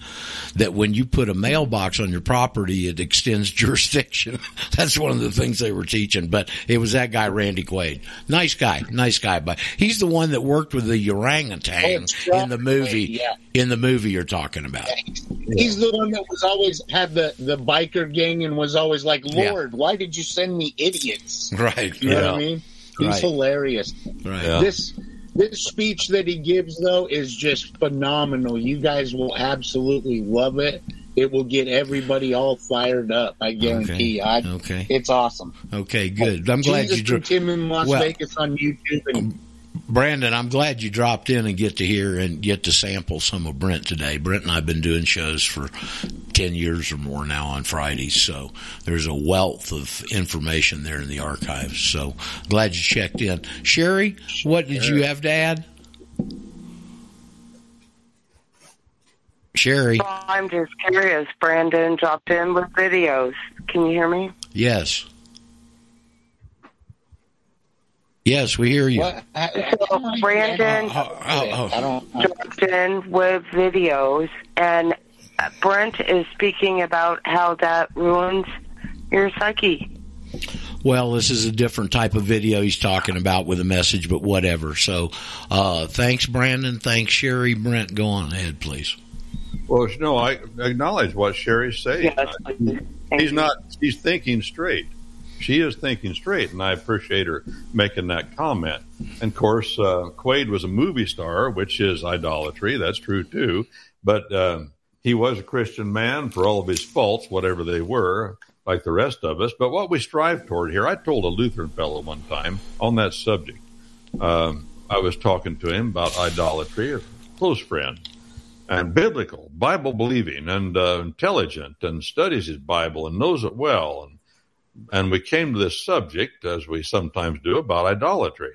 that when you put a mailbox on your property, it extends jurisdiction. That's one of the things they were teaching. But it was that guy, Randy Quaid. Nice guy, nice guy. But he's the one that worked with the orangutan Oh, in the movie. Yeah. In the movie you're talking about. He's the one that was always had the the biker gang and was always like, Yeah. Lord, why did you send me idiots? Right. You know what I mean? He's Right. hilarious. Right. Yeah. This this speech that he gives though is just phenomenal. You guys will absolutely love it. It will get everybody all fired up. I guarantee. you. I, Okay. It's awesome. Okay. Good. I'm glad Jesus you. dro- and Tim in Las Well- Vegas on YouTube and um, Brandon, I'm glad you dropped in and get to hear and get to sample some of Brent today. Brent and I've been doing shows for 10 years or more now on Fridays, so there's a wealth of information there in the archives. So glad you checked in. Sherry, what did you have to add? Sherry, I'm just curious. Brandon dropped in with videos. Can you hear me? yes. Yes, we hear you. What? I- I- So Brandon Oh, oh, oh. I don't. dropped in with videos, and Brent is speaking about how that ruins your psyche. well, this is a different type of video he's talking about with a message, but whatever. So, uh, thanks, Brandon. Thanks, Sherry. Brent, go on ahead, please. Well, no, I acknowledge what Sherry's saying. Yes, He's you. not. She's thinking straight. She is thinking straight, and I appreciate her making that comment. And of course, uh, Quade was a movie star, which is idolatry. That's true too. But uh, he was a Christian man for all of his faults, whatever they were, like the rest of us. But what we strive toward here, I told a Lutheran fellow one time on that subject. Um, I was talking to him about idolatry, a close friend and biblical, Bible believing, and uh, intelligent, and studies his Bible and knows it well. And and we came to this subject, as we sometimes do, about idolatry.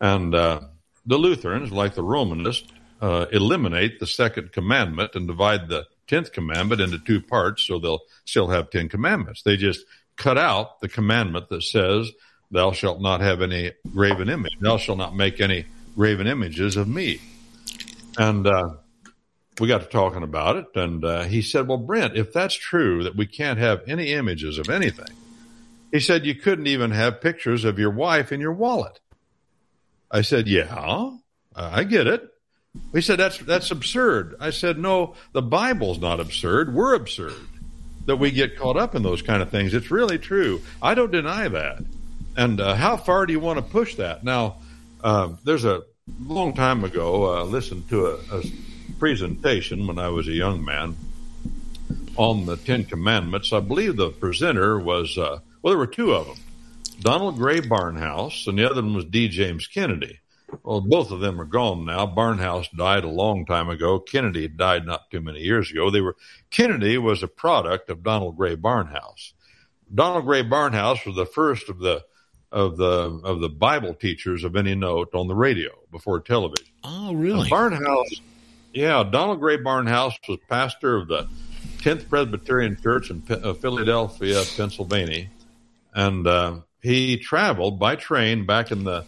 And uh, the Lutherans, like the Romanists, uh, eliminate the second commandment and divide the tenth commandment into two parts, so they'll still have ten commandments. They just cut out the commandment that says, "Thou shalt not have any graven image. Thou shalt not make any graven images of me." And uh, we got to talking about it, and uh, he said, "Well, Brent, if that's true that we can't have any images of anything, he said you couldn't even have pictures of your wife in your wallet." I said, "Yeah, I get it." He said, "That's that's absurd." I said, "No, the Bible's not absurd. We're absurd that we get caught up in those kind of things. It's really true. I don't deny that." And uh, how far do you want to push that? Now, um, there's a long time ago, uh, listened to a, a presentation when I was a young man on the Ten Commandments. I believe the presenter was, uh, well, there were two of them Donald Grey Barnhouse, and the other one was D. James Kennedy. Well, both of them are gone now. Barnhouse died a long time ago. Kennedy died not too many years ago. They were Kennedy was a product of Donald Grey Barnhouse. Donald Grey Barnhouse was the first of the of the of the Bible teachers of any note on the radio before television. Oh, really? Barnhouse, yeah, Donald Grey Barnhouse was pastor of the 10th Presbyterian Church in P- uh, Philadelphia, Pennsylvania, and uh, he traveled by train back in the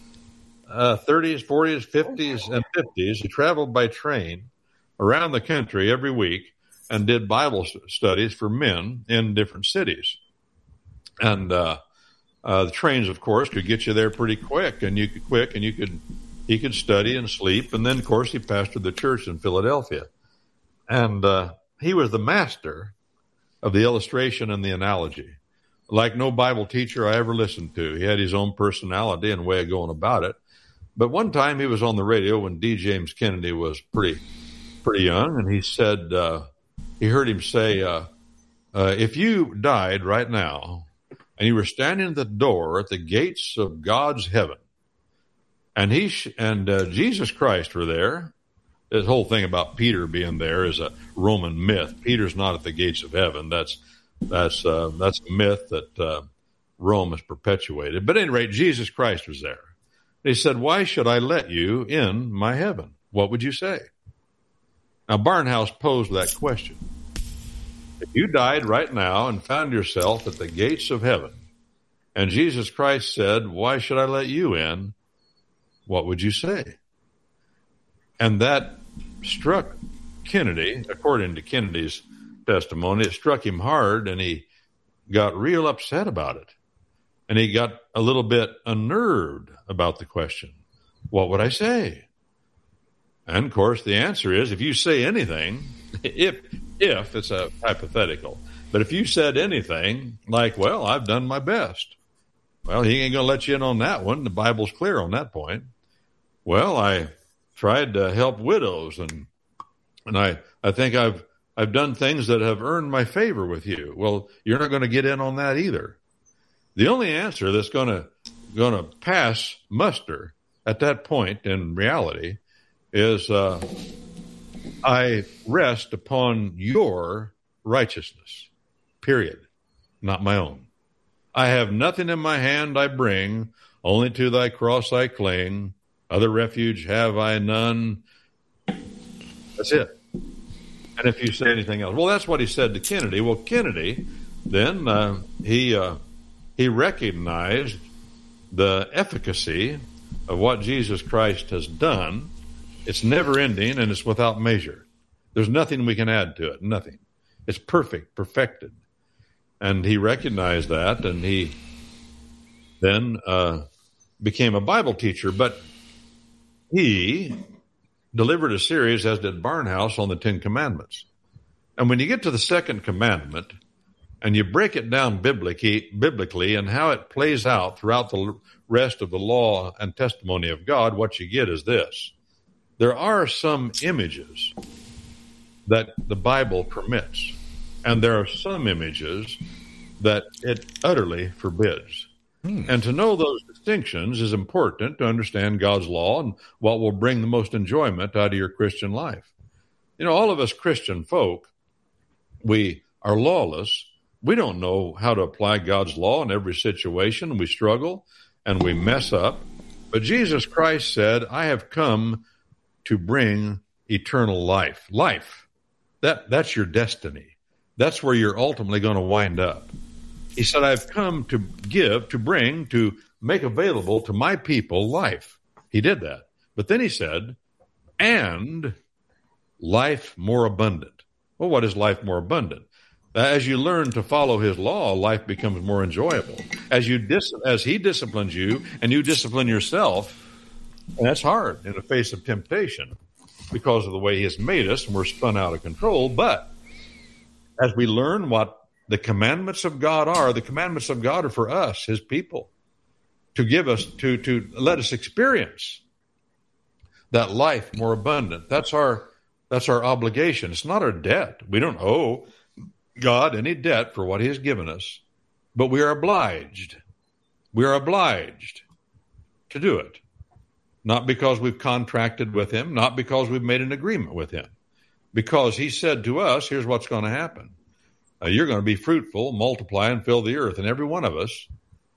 uh, 30s, 40s, 50s, and 50s. He traveled by train around the country every week and did Bible studies for men in different cities. And uh, uh, the trains, of course, could get you there pretty quick, and you could quick, and you could he could study and sleep, and then, of course, he pastored the church in Philadelphia, and uh, he was the master of the illustration and the analogy, like no Bible teacher I ever listened to. He had his own personality and way of going about it. But one time he was on the radio when D. James Kennedy was pretty pretty young, and he said uh, he heard him say, uh, uh, "If you died right now." and you were standing at the door at the gates of God's heaven, and he sh- and uh, Jesus Christ were there. This whole thing about Peter being there is a Roman myth. Peter's not at the gates of heaven. That's that's uh, that's a myth that uh, Rome has perpetuated. But at any rate, Jesus Christ was there. He said, "Why should I let you in my heaven?" What would you say? Now, Barnhouse posed that question. If you died right now and found yourself at the gates of heaven, and Jesus Christ said, Why should I let you in? What would you say? And that struck Kennedy, according to Kennedy's testimony, it struck him hard and he got real upset about it. And he got a little bit unnerved about the question. What would I say? And of course, the answer is if you say anything, if if it's a hypothetical, but if you said anything like, "Well, I've done my best," well, he ain't going to let you in on that one. The Bible's clear on that point. Well, I tried to help widows, and and I I think I've I've done things that have earned my favor with you. Well, you're not going to get in on that either. The only answer that's going to going to pass muster at that point in reality is uh, I rest upon your righteousness, period, not my own. I have nothing in my hand I bring, only to thy cross I cling. Other refuge have I none. That's it. And if you say anything else, well, that's what he said to Kennedy. Well, Kennedy, then uh, he uh, he recognized the efficacy of what Jesus Christ has done. It's never ending and it's without measure. There's nothing we can add to it. Nothing. It's perfect, perfected. And he recognized that and he then uh, became a Bible teacher. But he delivered a series, as did Barnhouse, on the Ten Commandments. And when you get to the second commandment and you break it down biblically, biblically and how it plays out throughout the rest of the law and testimony of God, what you get is this. There are some images that the Bible permits, and there are some images that it utterly forbids. Hmm. And to know those distinctions is important to understand God's law and what will bring the most enjoyment out of your Christian life. You know, all of us Christian folk, we are lawless. We don't know how to apply God's law in every situation. We struggle and we mess up. But Jesus Christ said, I have come to bring eternal life. Life. That, that's your destiny. That's where you're ultimately going to wind up. He said, I've come to give, to bring, to make available to my people life. He did that. But then he said, and life more abundant. Well, what is life more abundant? As you learn to follow his law, life becomes more enjoyable. As you dis- as he disciplines you and you discipline yourself, and that's hard in the face of temptation because of the way he has made us and we're spun out of control. But as we learn what the commandments of God are, the commandments of God are for us, his people, to give us, to, to let us experience that life more abundant. That's our, that's our obligation. It's not our debt. We don't owe God any debt for what he has given us, but we are obliged. We are obliged to do it. Not because we've contracted with him, not because we've made an agreement with him, because he said to us, here's what's going to happen uh, you're going to be fruitful, multiply, and fill the earth. And every one of us,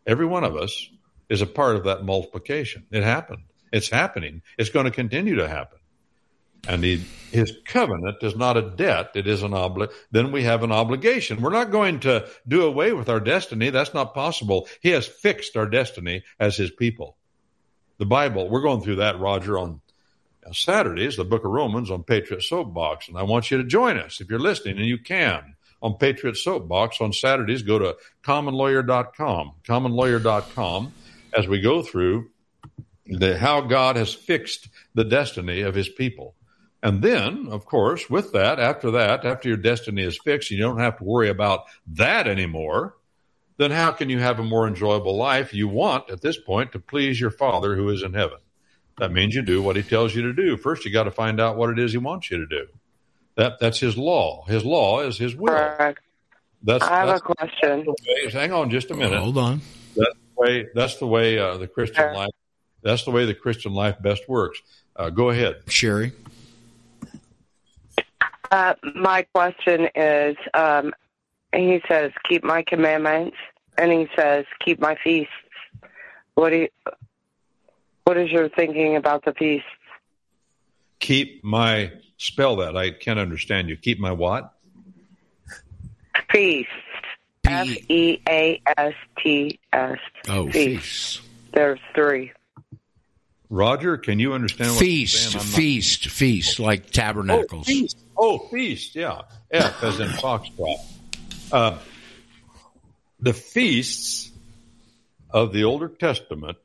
every one of us is a part of that multiplication. It happened. It's happening. It's going to continue to happen. And he, his covenant is not a debt. It is an obli. Then we have an obligation. We're not going to do away with our destiny. That's not possible. He has fixed our destiny as his people. The Bible, we're going through that, Roger, on Saturdays, the book of Romans on Patriot Soapbox. And I want you to join us if you're listening and you can on Patriot Soapbox on Saturdays. Go to commonlawyer.com, commonlawyer.com, as we go through the, how God has fixed the destiny of his people. And then, of course, with that, after that, after your destiny is fixed, you don't have to worry about that anymore. Then how can you have a more enjoyable life? You want, at this point, to please your Father who is in heaven. That means you do what he tells you to do. First, you got to find out what it is he wants you to do. That that's his law. His law is his will. Correct. That's, I have that's a question. hang on just a minute. Hold on. That's the way. That's the way uh, the Christian Sure. life. That's the way the Christian life best works. Uh, go ahead. Sherry. Uh, my question is, um, he says, "Keep my commandments," and he says, "Keep my feasts." What do you, What is your thinking about the feasts? Keep my spell that. I can't understand you. Keep my what? Feasts. P- F E A S T S. Oh, feast. There's three. Roger, can you understand what Feast, I'm saying? I'm not- feast, feast, like Oh, tabernacles. feast. Oh, feast. Yeah. F as in foxtrot. Uh, the feasts of the Older Testament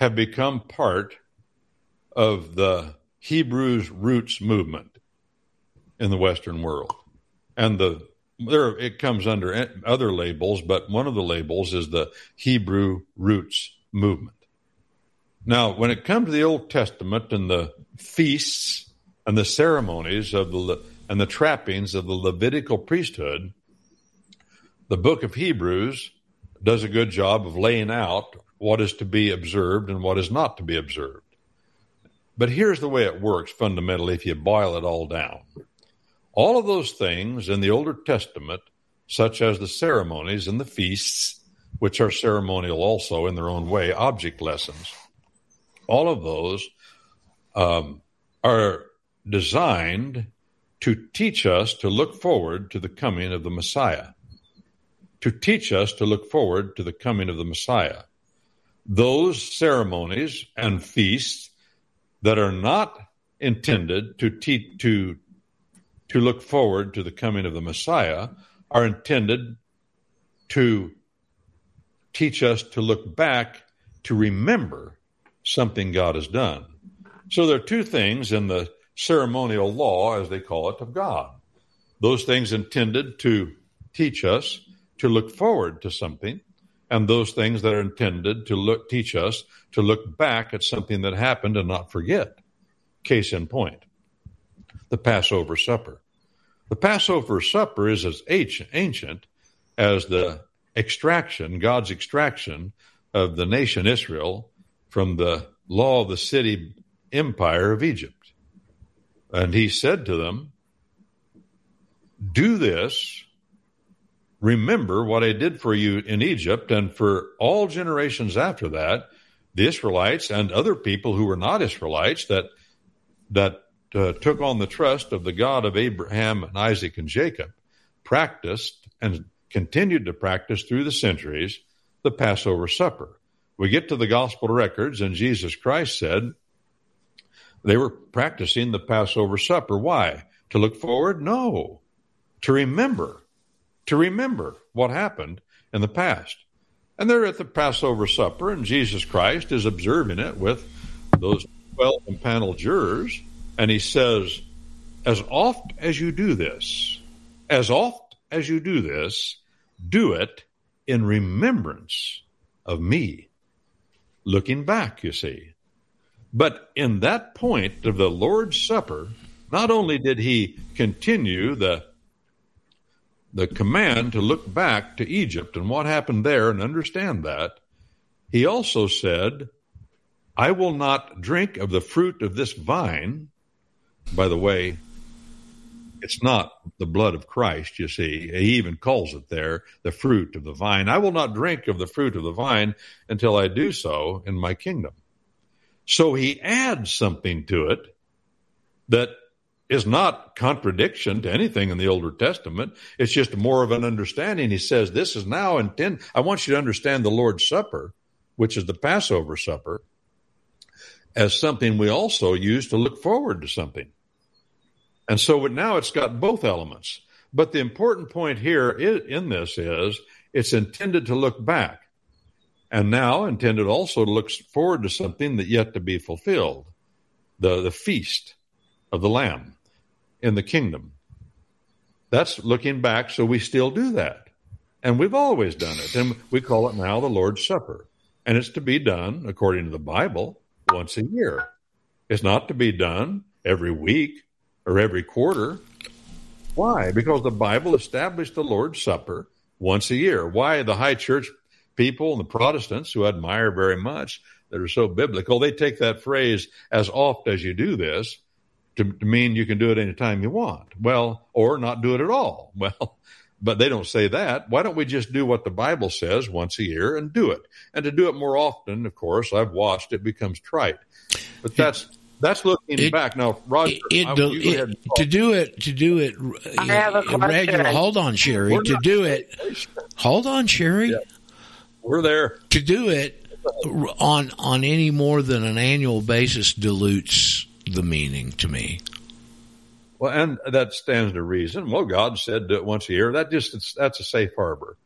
have become part of the Hebrews roots movement in the Western world. And the there it comes under other labels, but one of the labels is the Hebrew roots movement. Now, when it comes to the Old Testament and the feasts and the ceremonies of the and the trappings of the Levitical priesthood, the book of Hebrews does a good job of laying out what is to be observed and what is not to be observed. But here's the way it works fundamentally if you boil it all down. All of those things in the Older Testament, such as the ceremonies and the feasts, which are ceremonial also in their own way, object lessons, all of those um, are designed to teach us to look forward to the coming of the Messiah. To teach us to look forward to the coming of the Messiah. Those ceremonies and feasts that are not intended to teach to to look forward to the coming of the Messiah are intended to teach us to look back to remember something God has done. So there are two things in the ceremonial law, as they call it, of God. Those things intended to teach us to look forward to something, and those things that are intended to look teach us to look back at something that happened and not forget. Case in point, the Passover supper. The Passover supper is as ancient as the extraction, God's extraction of the nation Israel from the law of the city empire of Egypt. And he said to them, Do this, remember what I did for you in Egypt, and for all generations after that, the Israelites and other people who were not Israelites that that uh, took on the trust of the God of Abraham and Isaac and Jacob practiced and continued to practice through the centuries the Passover supper. We get to the gospel records, and Jesus Christ said they were practicing the Passover supper. Why? To look forward? No. To remember. To remember what happened in the past. And they're at the Passover supper, and Jesus Christ is observing it with those 12 impaneled jurors, and he says, As oft as you do this, as oft as you do this, do it in remembrance of me. Looking back, you see. But in that point of the Lord's Supper, not only did he continue the the command to look back to Egypt and what happened there and understand that, he also said, I will not drink of the fruit of this vine. By the way, it's not the blood of Christ, you see. He even calls it there the fruit of the vine. I will not drink of the fruit of the vine until I do so in my kingdom. So he adds something to it that is not contradiction to anything in the Older Testament. It's just more of an understanding. He says, This is now intended. I want you to understand the Lord's Supper, which is the Passover supper, as something we also use to look forward to something. And so now it's got both elements. But the important point here in this is it's intended to look back and now intended also to look forward to something that yet to be fulfilled the, the feast of the Lamb in the kingdom. That's looking back, so we still do that. And we've always done it. And we call it now the Lord's Supper. And it's to be done, according to the Bible, once a year. It's not to be done every week or every quarter. Why? Because the Bible established the Lord's Supper once a year. Why the high church people and the Protestants who I admire very much that are so biblical, they take that phrase as oft as you do this to, to mean you can do it anytime you want. Well, or not do it at all. Well, but they don't say that. Why don't we just do what the Bible says once a year and do it? And to do it more often, of course, I've watched it becomes trite. But that's that's looking it, back now, Roger. It, it, to do it, to do it, I have a regular. Hold on, Sherry. We're to do it, hold on, Sherry. Yeah. We're there. To do it on on any more than an annual basis dilutes the meaning to me. Well, and that stands to reason. Well, God said do it once a year. That just that's a safe harbor.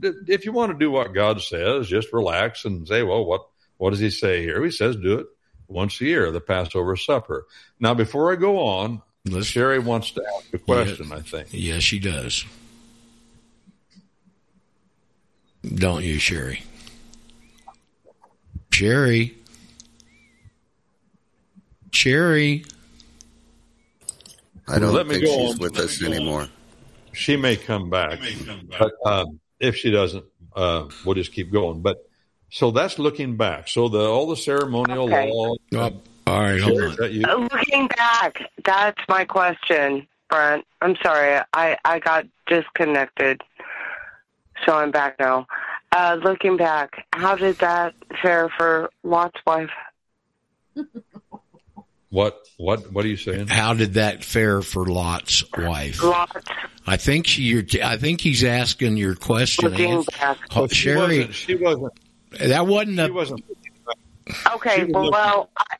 If you want to do what God says, just relax and say, "Well, what what does He say here?" He says, "Do it once a year, the Passover supper. Now, before I go on, Let's, Sherry wants to ask a question, yeah, I think. Yes, she does. Don't you, Sherry? Sherry? Sherry? I don't Let think she's on. with Let us anymore. On. She may come back, may come back. but um, if she doesn't, uh, we'll just keep going. But so that's looking back. So the all the ceremonial okay. law. Oh, all right, hold on. Uh, looking back, that's my question, Brent. I'm sorry, I I got disconnected, so I'm back now. Uh, looking back, how did that fare for Lot's wife? What what what are you saying? How did that fare for Lot's wife? Lot. I think she, you're, I think he's asking your question. Looking back. Oh, Sherry, wasn't, she wasn't that wasn't a. wasn't. Okay, well, I,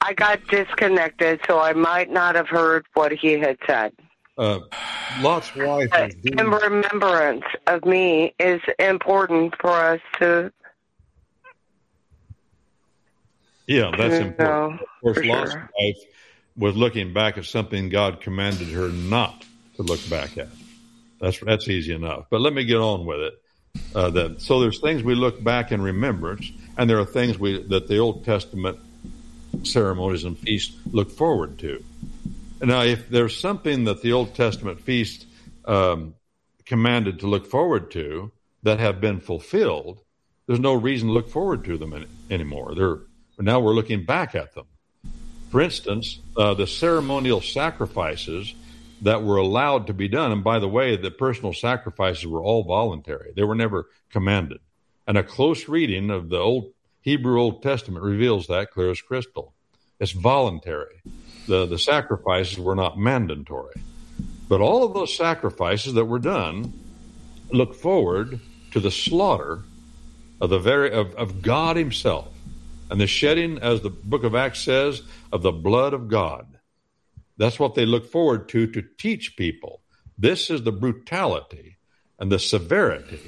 I got disconnected, so I might not have heard what he had said. uh, Lot's wife was in remembrance of me is important for us to yeah, that's to important. know. Of course, Lot's sure. wife was looking back at something God commanded her not to look back at. That's that's easy enough. But let me get on with it. Uh, that so there's things we look back in remembrance, and there are things we that the Old Testament ceremonies and feasts look forward to. Now, if there's something that the Old Testament feast um, commanded to look forward to that have been fulfilled, there's no reason to look forward to them any, anymore. They're now we're looking back at them. For instance, uh, the ceremonial sacrifices that were allowed to be done, and by the way, the personal sacrifices were all voluntary; they were never commanded. And a close reading of the old Hebrew Old Testament reveals that clear as crystal. It's voluntary. The the sacrifices were not mandatory. But all of those sacrifices that were done look forward to the slaughter of the very of, of God Himself and the shedding, as the book of Acts says, of the blood of God. That's what they look forward to to teach people. This is the brutality and the severity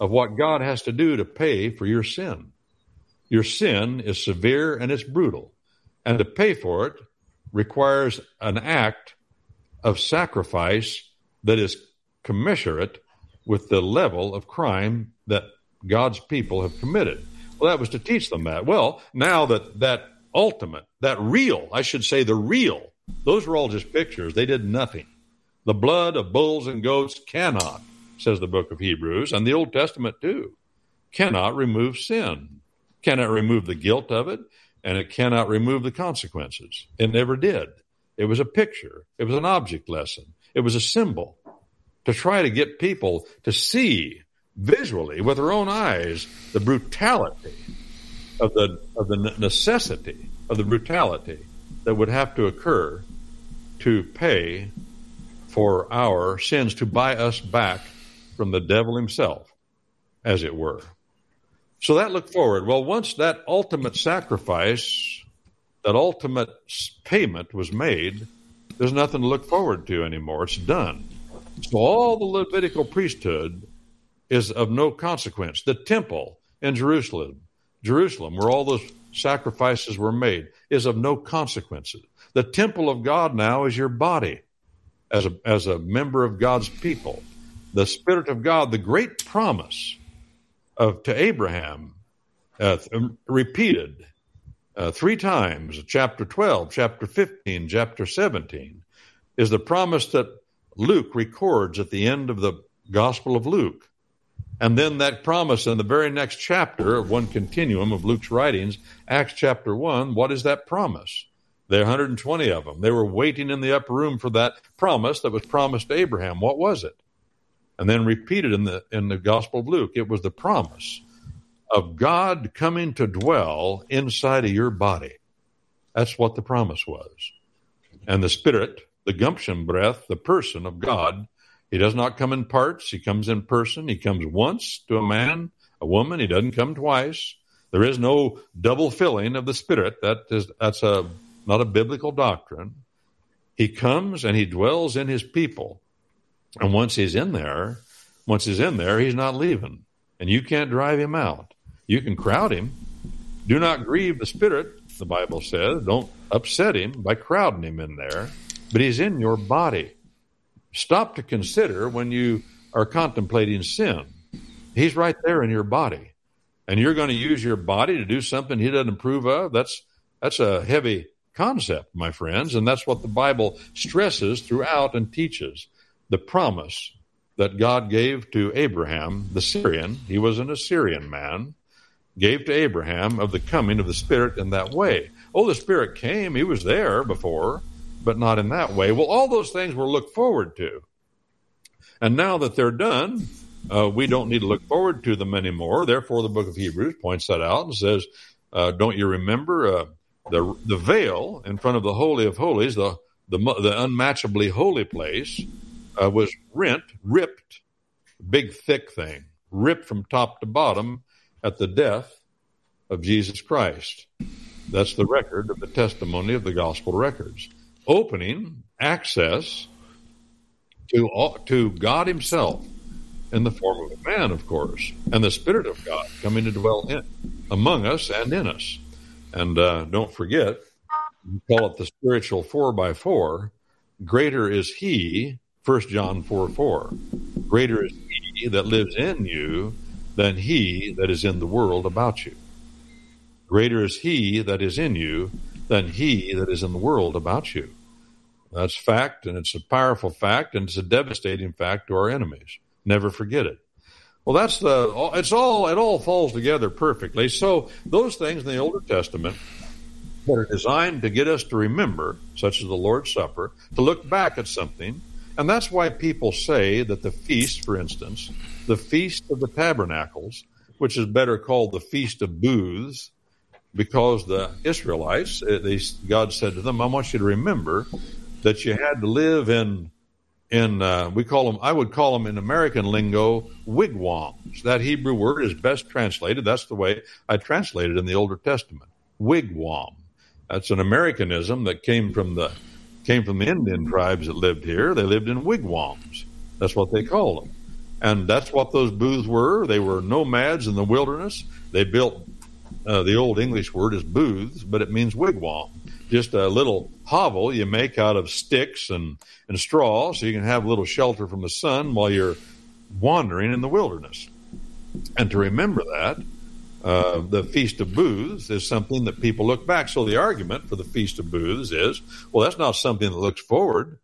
of what God has to do to pay for your sin. Your sin is severe and it's brutal. And to pay for it requires an act of sacrifice that is commensurate with the level of crime that God's people have committed. Well, that was to teach them that. Well, now that that ultimate, that real, I should say the real, those were all just pictures. They did nothing. The blood of bulls and goats cannot, says the book of Hebrews, and the Old Testament too, cannot remove sin, cannot remove the guilt of it, and it cannot remove the consequences. It never did. It was a picture, it was an object lesson, it was a symbol to try to get people to see visually with their own eyes the brutality of the of the necessity of the brutality that would have to occur to pay for our sins to buy us back from the devil himself as it were. So that looked forward. Well once that ultimate sacrifice that ultimate payment was made there's nothing to look forward to anymore. It's done. So all the levitical priesthood is of no consequence. The temple in Jerusalem, Jerusalem, where all those sacrifices were made, is of no consequences. The temple of God now is your body as a, as a member of God's people. The Spirit of God, the great promise of to Abraham, uh, repeated uh, three times, chapter 12, chapter 15, chapter 17, is the promise that Luke records at the end of the Gospel of Luke. And then that promise in the very next chapter of one continuum of Luke's writings, Acts chapter 1, what is that promise? There are 120 of them. They were waiting in the upper room for that promise that was promised to Abraham. What was it? And then repeated in the in the Gospel of Luke, it was the promise of God coming to dwell inside of your body. That's what the promise was. And the Spirit, the gumption breath, the person of God, he does not come in parts. He comes in person. He comes once to a man, a woman. He doesn't come twice. There is no double filling of the Spirit. That is, that's a, not a biblical doctrine. He comes and he dwells in his people. And once he's in there, once he's in there, he's not leaving. And you can't drive him out. You can crowd him. Do not grieve the Spirit, the Bible says. Don't upset him by crowding him in there. But he's in your body stop to consider when you are contemplating sin. He's right there in your body. And you're going to use your body to do something he doesn't approve of. That's that's a heavy concept, my friends, and that's what the Bible stresses throughout and teaches. The promise that God gave to Abraham, the Syrian, he was an Assyrian man, gave to Abraham of the coming of the Spirit in that way. Oh, the Spirit came, he was there before, but not in that way. Well, all those things were looked forward to. And now that they're done, uh, we don't need to look forward to them anymore. Therefore, the book of Hebrews points that out and says, uh, "Don't you remember uh, the the veil in front of the holy of holies, the the, the unmatchably holy place, uh, was rent, ripped, big thick thing, ripped from top to bottom at the death of Jesus Christ. That's the record of the testimony of the gospel records." Opening access to to God Himself in the form of a man, of course, and the Spirit of God coming to dwell in among us and in us. And uh, don't forget, we call it the spiritual four by four. Greater is He, First John four four. Greater is He that lives in you than He that is in the world about you. Greater is He that is in you than He that is in the world about you. That's fact, and it's a powerful fact, and it's a devastating fact to our enemies. Never forget it. Well, that's the. It's all. It all falls together perfectly. So those things in the Older Testament that are designed to get us to remember, such as the Lord's Supper, to look back at something, and that's why people say that the feast, for instance, the feast of the tabernacles, which is better called the feast of booths, because the Israelites, eh, they, God said to them, "I want you to remember that you had to live in in uh, we call them I would call them in American lingo wigwams. That Hebrew word is best translated. That's the way I translated in the Older Testament. Wigwam. That's an Americanism that came from the came from the Indian tribes that lived here. They lived in wigwams. That's what they called them. And that's what those booths were. They were nomads in the wilderness. They built uh, the old English word is booths, but it means wigwam just a little hovel you make out of sticks and, and straw so you can have a little shelter from the sun while you're wandering in the wilderness. And to remember that, uh, the Feast of Booths is something that people look back. So the argument for the Feast of Booths is, well, that's not something that looks forward.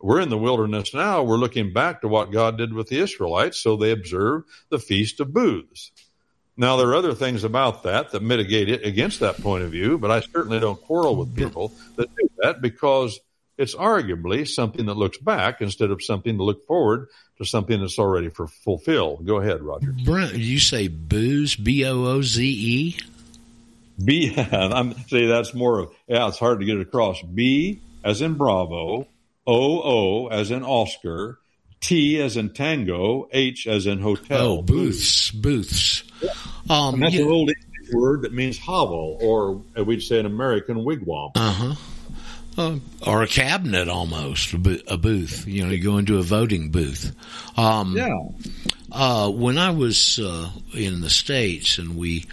We're in the wilderness now. We're looking back to what God did with the Israelites. So they observe the Feast of Booths. Now, there are other things about that that mitigate it against that point of view, but I certainly don't quarrel with people that do that because it's arguably something that looks back instead of something to look forward to something that's already for fulfilled. Go ahead, Roger. Brent, you say booze, B O O Z E? B, I'm say that's more of, yeah, it's hard to get it across. B as in Bravo, O O as in Oscar, T as in Tango, H as in hotel. Oh, booths, booths. Um, and that's an old English word that means hovel, or we'd say an American wigwam. Uh-huh. Uh, or a cabinet almost, a, booth. You know, you go into a voting booth. Um, yeah. Uh, when I was uh, in the States and we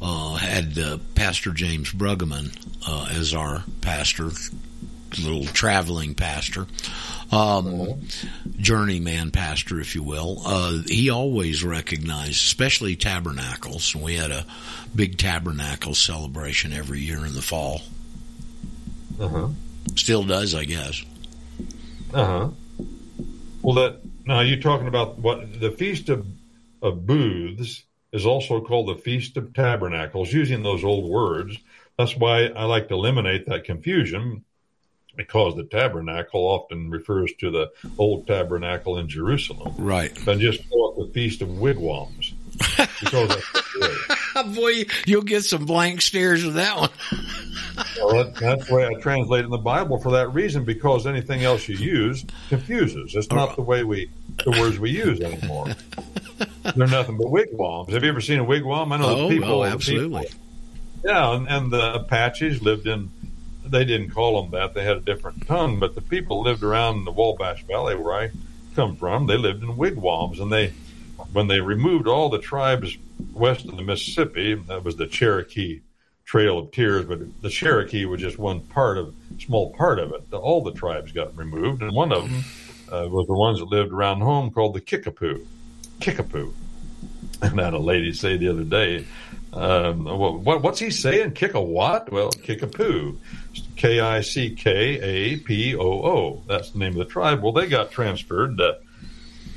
uh, had uh, Pastor James Bruggeman uh, as our pastor, little traveling pastor, um, journeyman pastor, if you will. Uh, he always recognized, especially tabernacles. We had a big tabernacle celebration every year in the fall. Uh-huh. Still does, I guess. Uh huh. Well, that now you're talking about what the feast of of booths is also called the feast of tabernacles, using those old words. That's why I like to eliminate that confusion because the tabernacle often refers to the old tabernacle in Jerusalem. Right. And just call it the Feast of Wigwams. because Boy, you'll get some blank stares with that one. well, that, that's the way I translate in the Bible for that reason, because anything else you use confuses. It's not the way we, the words we use anymore. They're nothing but wigwams. Have you ever seen a wigwam? I know oh, oh the people. Oh, absolutely. People, yeah, and, and the Apaches lived in they didn't call them that. They had a different tongue, but the people lived around the Wabash Valley where I come from. They lived in wigwams, and they, when they removed all the tribes west of the Mississippi, that was the Cherokee Trail of Tears, but the Cherokee was just one part of, small part of it. All the tribes got removed, and one of them uh, was the ones that lived around home called the Kickapoo. Kickapoo. And I had a lady say the other day, um, what, what's he saying? Kick a what? Well, kick a poo. K I C K A P O O. That's the name of the tribe. Well, they got transferred to,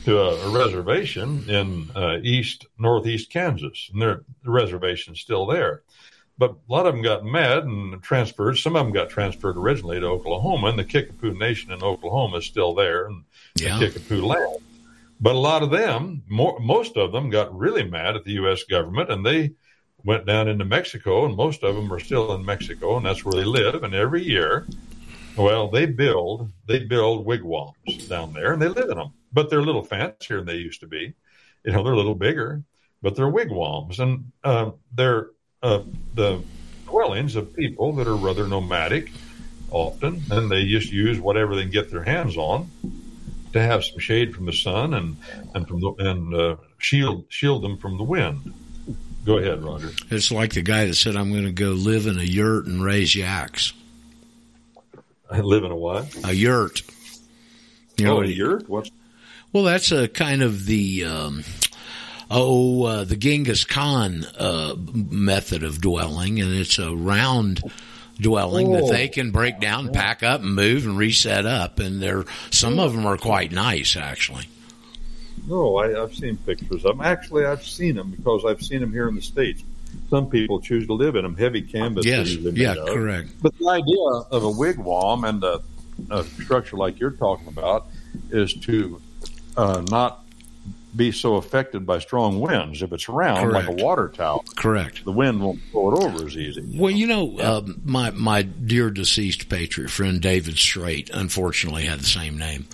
to a, a, reservation in uh, east northeast Kansas, and their the reservation's still there. But a lot of them got mad and transferred. Some of them got transferred originally to Oklahoma, and the Kickapoo Nation in Oklahoma is still there, and yeah. the Kickapoo land. But a lot of them, more, most of them, got really mad at the U.S. government, and they went down into Mexico, and most of them are still in Mexico, and that's where they live. And every year, well, they build they build wigwams down there, and they live in them. But they're a little fancier than they used to be. You know, they're a little bigger, but they're wigwams, and uh, they're uh, the dwellings of people that are rather nomadic, often, and they just use whatever they can get their hands on. to have some shade from the sun and and from the and uh, shield shield them from the wind. Go ahead, Roger. It's like the guy that said, "I'm going to go live in a yurt and raise yaks." I live in a what? A yurt. You know, oh, a yurt. What's well, that's a kind of the um, oh uh, the Genghis Khan uh, method of dwelling, and it's a round dwelling oh. that they can break down, pack up, and move and reset up. And they're some of them are quite nice, actually. No, I, have seen pictures of them. Actually, I've seen them because I've seen them here in the states. Some people choose to live in them. Heavy canvas. Yes, yeah, correct. But the idea of a wigwam and a, a structure like you're talking about is to uh, not be so affected by strong winds. If it's round Correct. like a water tower, correct, the wind won't blow it over as easy. Well, know? you know, yeah. uh, my my dear deceased patriot friend David Straight, unfortunately, had the same name.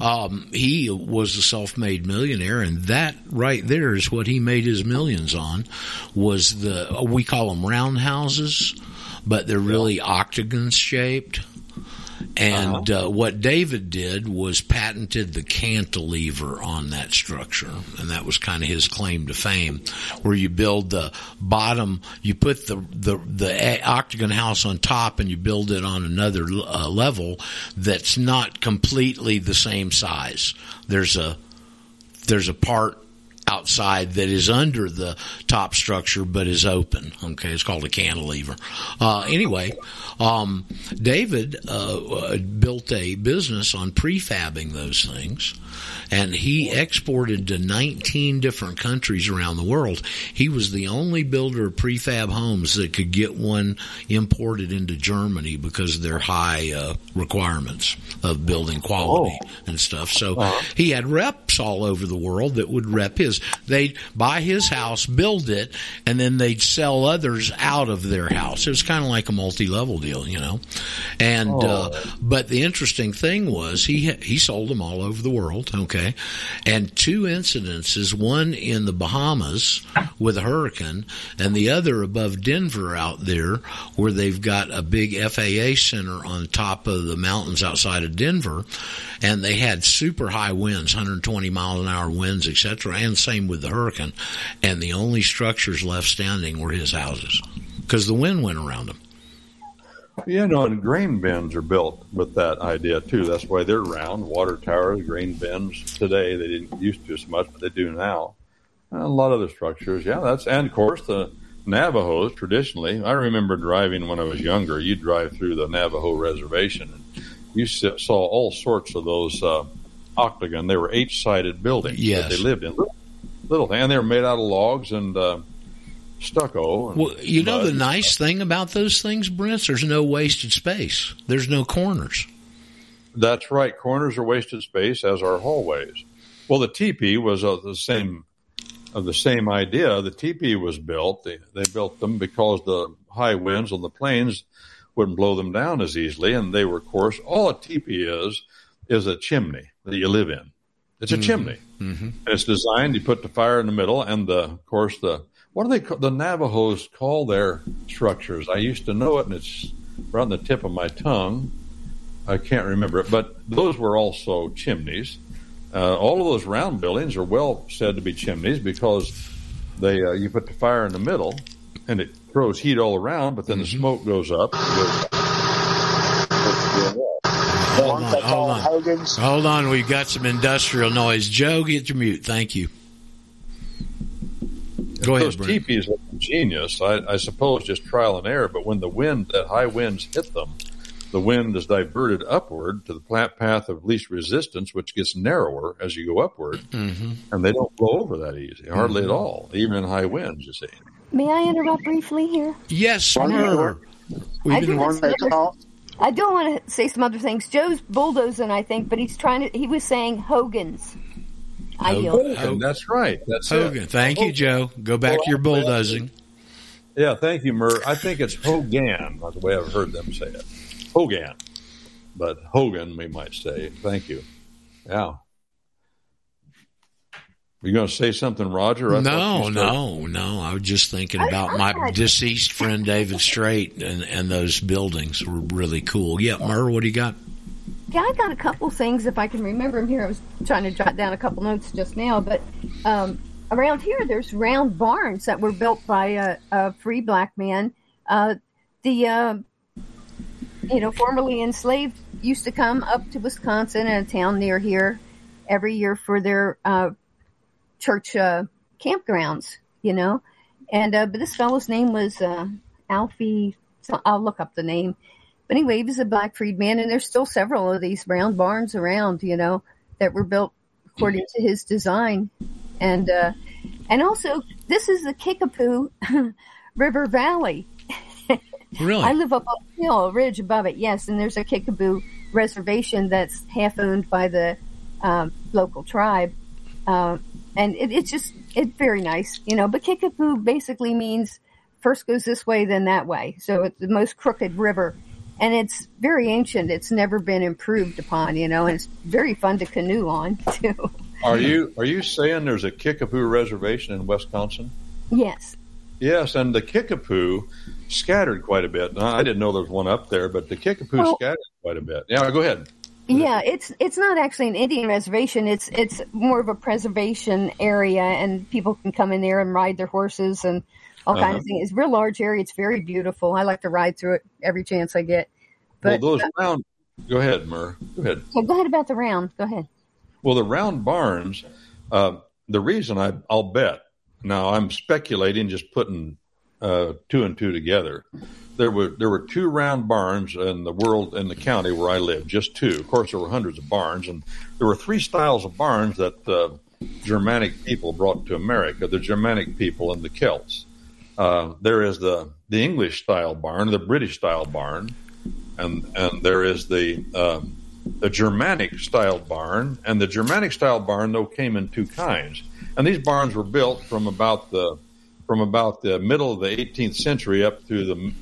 Um, he was a self-made millionaire, and that right there is what he made his millions on. Was the we call them roundhouses, but they're really octagon shaped. And uh-huh. uh, what David did was patented the cantilever on that structure, and that was kind of his claim to fame. Where you build the bottom, you put the the, the octagon house on top, and you build it on another uh, level that's not completely the same size. There's a there's a part outside that is under the top structure but is open. Okay, it's called a cantilever. Uh, anyway, um, David uh, built a business on prefabbing those things and he exported to 19 different countries around the world. He was the only builder of prefab homes that could get one imported into Germany because of their high uh, requirements of building quality oh. and stuff. So uh-huh. he had reps all over the world that would rep his. They'd buy his house, build it, and then they'd sell others out of their house. It was kind of like a multi-level deal, you know. And oh. uh, but the interesting thing was he he sold them all over the world. Okay Okay. And two incidences, one in the Bahamas with a hurricane and the other above Denver out there where they've got a big FAA center on top of the mountains outside of Denver. And they had super high winds, 120 mile an hour winds, etc. And same with the hurricane. And the only structures left standing were his houses because the wind went around them. You know, and grain bins are built with that idea too. That's why they're round. Water towers, grain bins today, they didn't used to as much, but they do now. And a lot of the structures, yeah, that's, and of course the Navajos traditionally. I remember driving when I was younger. You drive through the Navajo reservation and you saw all sorts of those, uh, octagon. They were H sided buildings yes. that they lived in. Little, little, and they were made out of logs and, uh, stucco. well, you know the nice thing about those things, Brent, there's no wasted space. There's no corners. That's right. Corners are wasted space, as are hallways. Well, the teepee was of the same of the same idea. The teepee was built. They, they built them because the high winds on the plains wouldn't blow them down as easily, and they were, of course, all a teepee is is a chimney that you live in. It's a mm-hmm. chimney. Mm-hmm. And it's designed. You put the fire in the middle, and the, of course the what do they call the Navajos call their structures? I used to know it, and it's right on the tip of my tongue. I can't remember it, but those were also chimneys. Uh, all of those round buildings are well said to be chimneys because they uh, you put the fire in the middle, and it throws heat all around, but then mm-hmm. the smoke goes up. Goes Hold on, hold on. Hold on, we've got some industrial noise. Joe, get your mute. Thank you. Go ahead, Those teepees are genius. I, I suppose just trial and error, but when the wind, that high winds hit them, the wind is diverted upward to the plant path of least resistance, which gets narrower as you go upward, mm-hmm. and they don't blow over that easy, hardly mm-hmm. at all, even in high winds. You see. May I interrupt briefly here? Yes, sir. I do, I do want to say some other things. Joe's bulldozing, I think, but he's trying to. He was saying Hogan's. I Hogan, Hogan. That's right. That's Hogan. It. Thank you, Joe. Go back well, to your bulldozing. Yeah, thank you, Mur. I think it's Hogan. That's the way I've heard them say it. Hogan. But Hogan, we might say. Thank you. Yeah. You going to say something, Roger? I no, no, no. I was just thinking about my deceased friend David Straight and, and those buildings were really cool. Yeah, Mur, what do you got? Yeah, I got a couple things if I can remember them here. I was trying to jot down a couple notes just now, but um, around here there's round barns that were built by a, a free black man. Uh, the uh, you know formerly enslaved used to come up to Wisconsin and a town near here every year for their uh, church uh, campgrounds. You know, and uh, but this fellow's name was uh, Alfie. So I'll look up the name. But anyway, he was a black freedman, and there's still several of these round barns around, you know, that were built according to his design. And uh, and also, this is the Kickapoo River Valley. Really? I live up on a hill, a ridge above it, yes, and there's a Kickapoo reservation that's half owned by the um, local tribe. Uh, and it, it's just, it's very nice, you know, but Kickapoo basically means first goes this way, then that way. So it's the most crooked river. And it's very ancient. It's never been improved upon, you know, and it's very fun to canoe on too. Are you are you saying there's a Kickapoo reservation in Wisconsin? yes. Yes, and the Kickapoo scattered quite a bit. Now, I didn't know there was one up there, but the Kickapoo Well- scattered quite a bit. Yeah, go ahead. Yeah, it's it's not actually an Indian reservation. It's it's more of a preservation area, and people can come in there and ride their horses and all kinds Uh-huh. of things. It's a real large area. It's very beautiful. I like to ride through it every chance I get. well, But those round. Go ahead, Mur. Go ahead. so go ahead about the round. Go ahead. Well, the round barns. Uh, the reason I, I'll bet. Now I'm speculating, just putting uh, two and two together. There were there were two round barns in the world in the county where I live, just two. Of course, there were hundreds of barns, and there were three styles of barns that uh, Germanic people brought to America: the Germanic people and the Celts. Uh, there is the the English style barn, the British style barn, and and there is the um, the Germanic style barn, and the Germanic style barn though came in two kinds, and these barns were built from about the from about the middle of the 18th century up through the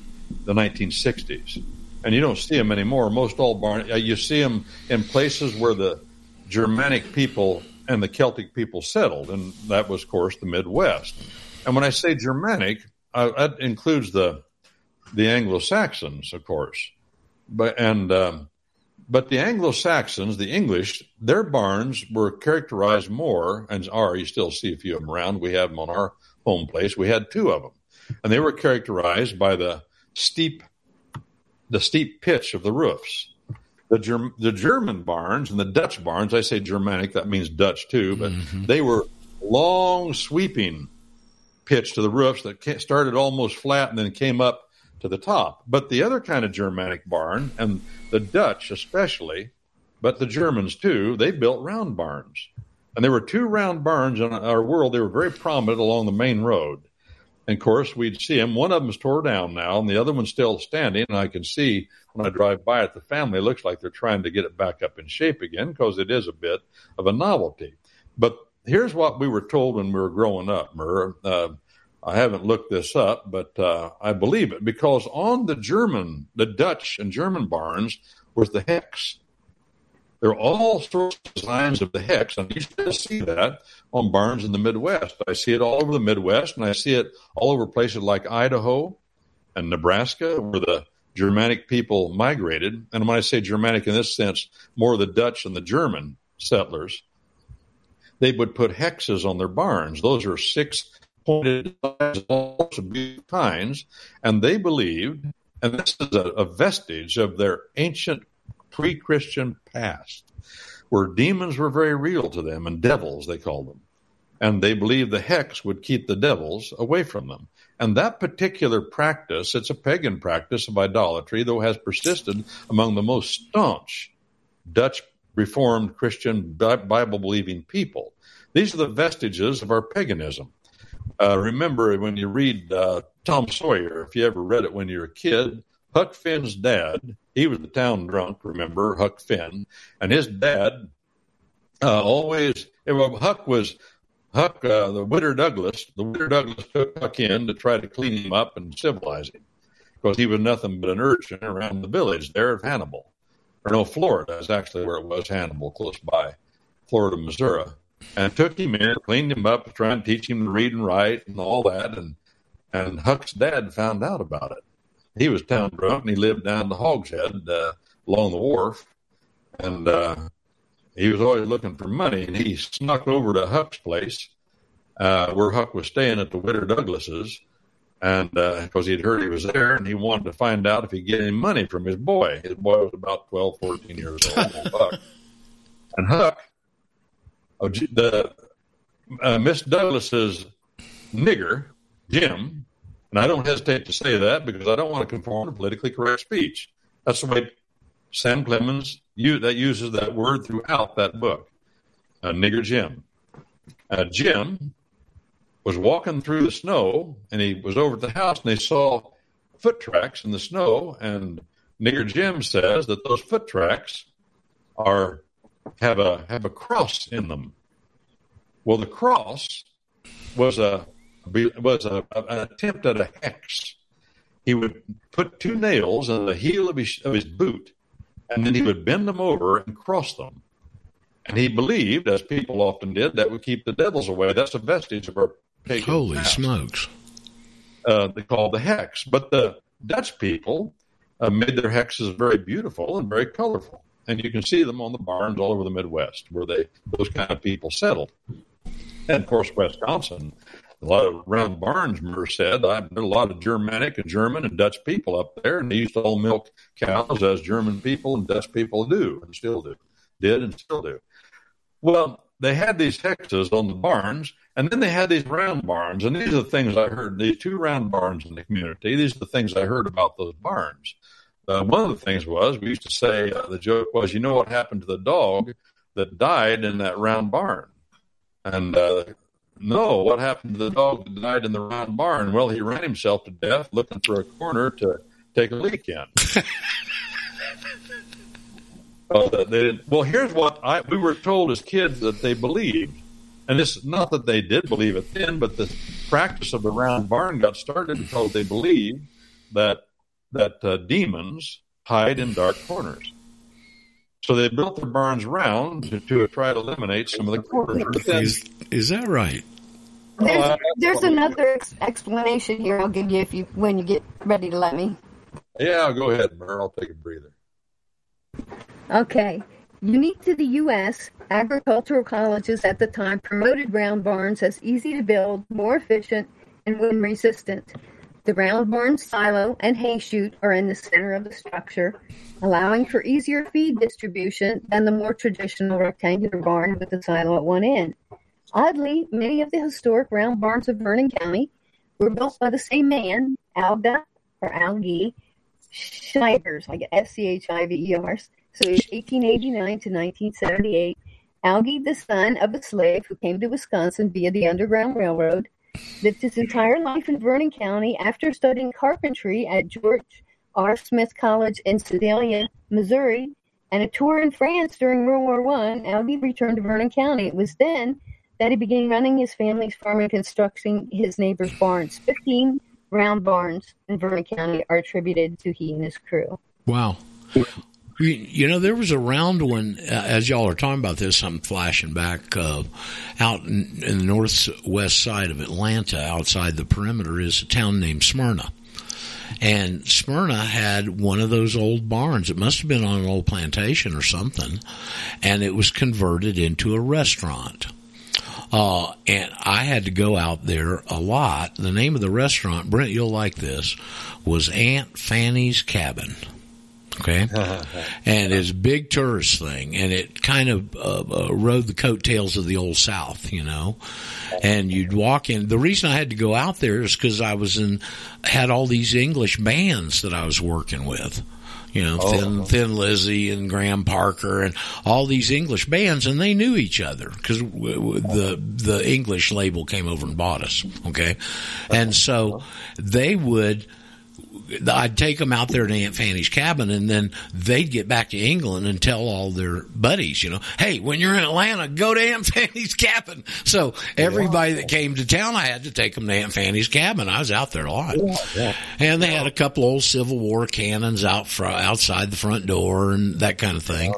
the 1960s, and you don't see them anymore. Most all barn you see them in places where the Germanic people and the Celtic people settled, and that was, of course, the Midwest. And when I say Germanic, uh, that includes the the Anglo Saxons, of course, but and um, but the Anglo Saxons, the English, their barns were characterized more, and are you still see a few of them around. We have them on our home place. We had two of them, and they were characterized by the steep, the steep pitch of the roofs. The, Germ- the German barns and the Dutch barns, I say Germanic, that means Dutch too, but they were long, sweeping pitch to the roofs that started almost flat and then came up to the top. But the other kind of Germanic barn, and the Dutch especially, but the Germans too, they built round barns. And there were two round barns in our world. They were very prominent along the main road. And of course, we'd see them. One of them's tore down now, and the other one's still standing. And I can see when I drive by it, the family looks like they're trying to get it back up in shape again because it is a bit of a novelty. But here's what we were told when we were growing up, Murr. Uh, I haven't looked this up, but uh, I believe it because on the German, the Dutch and German barns was the hex. There are all sorts of designs of the hex, and you still see that on barns in the Midwest. I see it all over the Midwest, and I see it all over places like Idaho and Nebraska, where the Germanic people migrated. And when I say Germanic in this sense, more the Dutch and the German settlers, they would put hexes on their barns. Those are six pointed all kinds, and they believed, and this is a, a vestige of their ancient pre-Christian past, where demons were very real to them and devils they called them, and they believed the hex would keep the devils away from them. And that particular practice, it's a pagan practice of idolatry, though has persisted among the most staunch Dutch Reformed Christian Bible believing people. These are the vestiges of our paganism. Uh, remember when you read uh, Tom Sawyer, if you ever read it when you were a kid, Huck Finn's dad, he was the town drunk, remember, Huck Finn, and his dad uh, always, well, Huck was, Huck, uh, the Witter Douglas, the Witter Douglas took Huck in to try to clean him up and civilize him because he was nothing but an urchin around the village there of Hannibal. Or no, Florida is actually where it was, Hannibal, close by, Florida, Missouri and took him in, cleaned him up, trying to teach him to read and write and all that. And and Huck's dad found out about it. He was town drunk and he lived down the Hogshead uh, along the wharf. and uh, he was always looking for money. And he snuck over to Huck's place, uh, where Huck was staying at the Witter Douglas's, and because uh, he'd heard he was there, and he wanted to find out if he'd get any money from his boy. His boy was about 12, 14 years old, Huck. And Huck, oh, the uh, Miss Douglas's nigger, Jim, and I don't hesitate to say that because I don't want to conform to politically correct speech. That's the way Sam Clemens that uses that word throughout that book. Uh, nigger Jim. Uh, Jim was walking through the snow and he was over at the house and they saw foot tracks in the snow and nigger Jim says that those foot tracks are have a have a cross in them. Well, the cross was a was a, an attempt at a hex. He would put two nails in the heel of his, of his boot, and then he would bend them over and cross them. And he believed, as people often did, that would keep the devils away. That's a vestige of our Holy past. smokes! Uh, they called the hex, but the Dutch people uh, made their hexes very beautiful and very colorful, and you can see them on the barns all over the Midwest, where they those kind of people settled. And of course, Wisconsin a lot of around barns, Mercer said, I've met a lot of Germanic and German and Dutch people up there, and they used to all milk cows as German people and Dutch people do and still do, did and still do. Well, they had these hexes on the barns, and then they had these round barns, and these are the things I heard. These two round barns in the community. These are the things I heard about those barns. Uh, one of the things was we used to say uh, the joke was, you know what happened to the dog that died in that round barn, and uh, no, what happened to the dog that died in the round barn? Well, he ran himself to death looking for a corner to take a leak in. uh, well, here's what I, we were told as kids that they believed. And it's not that they did believe it then, but the practice of the round barn got started because they believed that that uh, demons hide in dark corners. So they built their barns round to, to try to eliminate some of the corners. Is, is that right? There's, there's another ex- explanation here. I'll give you if you when you get ready to let me. Yeah, go ahead, Mer. I'll take a breather. Okay. Unique to the U.S., agricultural colleges at the time promoted round barns as easy to build, more efficient, and wind resistant. The round barn silo and hay chute are in the center of the structure, allowing for easier feed distribution than the more traditional rectangular barn with the silo at one end. Oddly, many of the historic round barns of Vernon County were built by the same man, Alga or Algie Schivers, like S C H I V R. So 1889 to 1978. Algie, the son of a slave who came to Wisconsin via the Underground Railroad, lived his entire life in Vernon County after studying carpentry at George R. Smith College in Sedalia, Missouri, and a tour in France during World War One. Algie returned to Vernon County. It was then that he began running his family's farm and constructing his neighbor's barns. Fifteen round barns in Vernon County are attributed to he and his crew. Wow. You know, there was a round one, uh, as y'all are talking about this, I'm flashing back, uh, out in, in, the northwest side of Atlanta, outside the perimeter, is a town named Smyrna. And Smyrna had one of those old barns. It must have been on an old plantation or something. And it was converted into a restaurant. Uh, and I had to go out there a lot. The name of the restaurant, Brent, you'll like this, was Aunt Fanny's Cabin okay? and it's a big tourist thing, and it kind of uh, uh, rode the coattails of the old South, you know. And you'd walk in. The reason I had to go out there is because I was in, had all these English bands that I was working with. You know, oh. Thin, Thin Lizzy and Graham Parker and all these English bands, and they knew each other because the the English label came over and bought us. Okay, and so they would I'd take them out there to Aunt Fanny's cabin, and then they'd get back to England and tell all their buddies, you know, hey, when you're in Atlanta, go to Aunt Fanny's cabin. So everybody that came to town, I had to take them to Aunt Fanny's cabin. I was out there a lot, yeah. and they had a couple old Civil War cannons out fr- outside the front door and that kind of thing.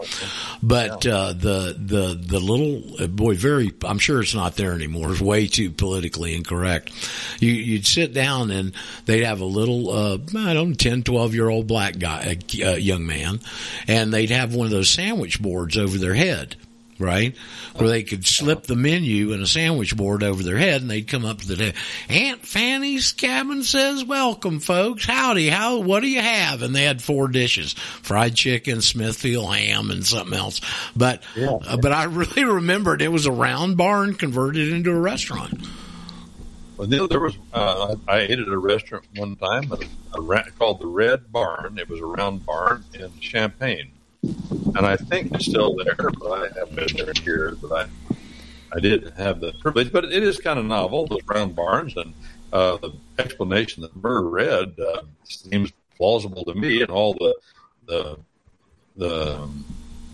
But uh, the the the little uh, boy, very, I'm sure it's not there anymore. It's way too politically incorrect. You, you'd sit down and they'd have a little. Uh, I don't know, 10, 12 year old black guy, uh, young man, and they'd have one of those sandwich boards over their head right? Where they could slip the menu and a sandwich board over their head and they'd come up to the day. Aunt Fanny's cabin says, welcome folks. Howdy. How, what do you have? And they had four dishes, fried chicken, Smithfield ham and something else. But, yeah. uh, but I really remembered it was a round barn converted into a restaurant. Well, there was, uh, I, ate at a restaurant one time, a, a, called the Red Barn. It was a round barn in Champaign and I think it's still there, but I haven't been there in years. But I, I did have the privilege. But it is kind of novel, those round barns, and uh, the explanation that Murr read uh, seems plausible to me, and all the the the um,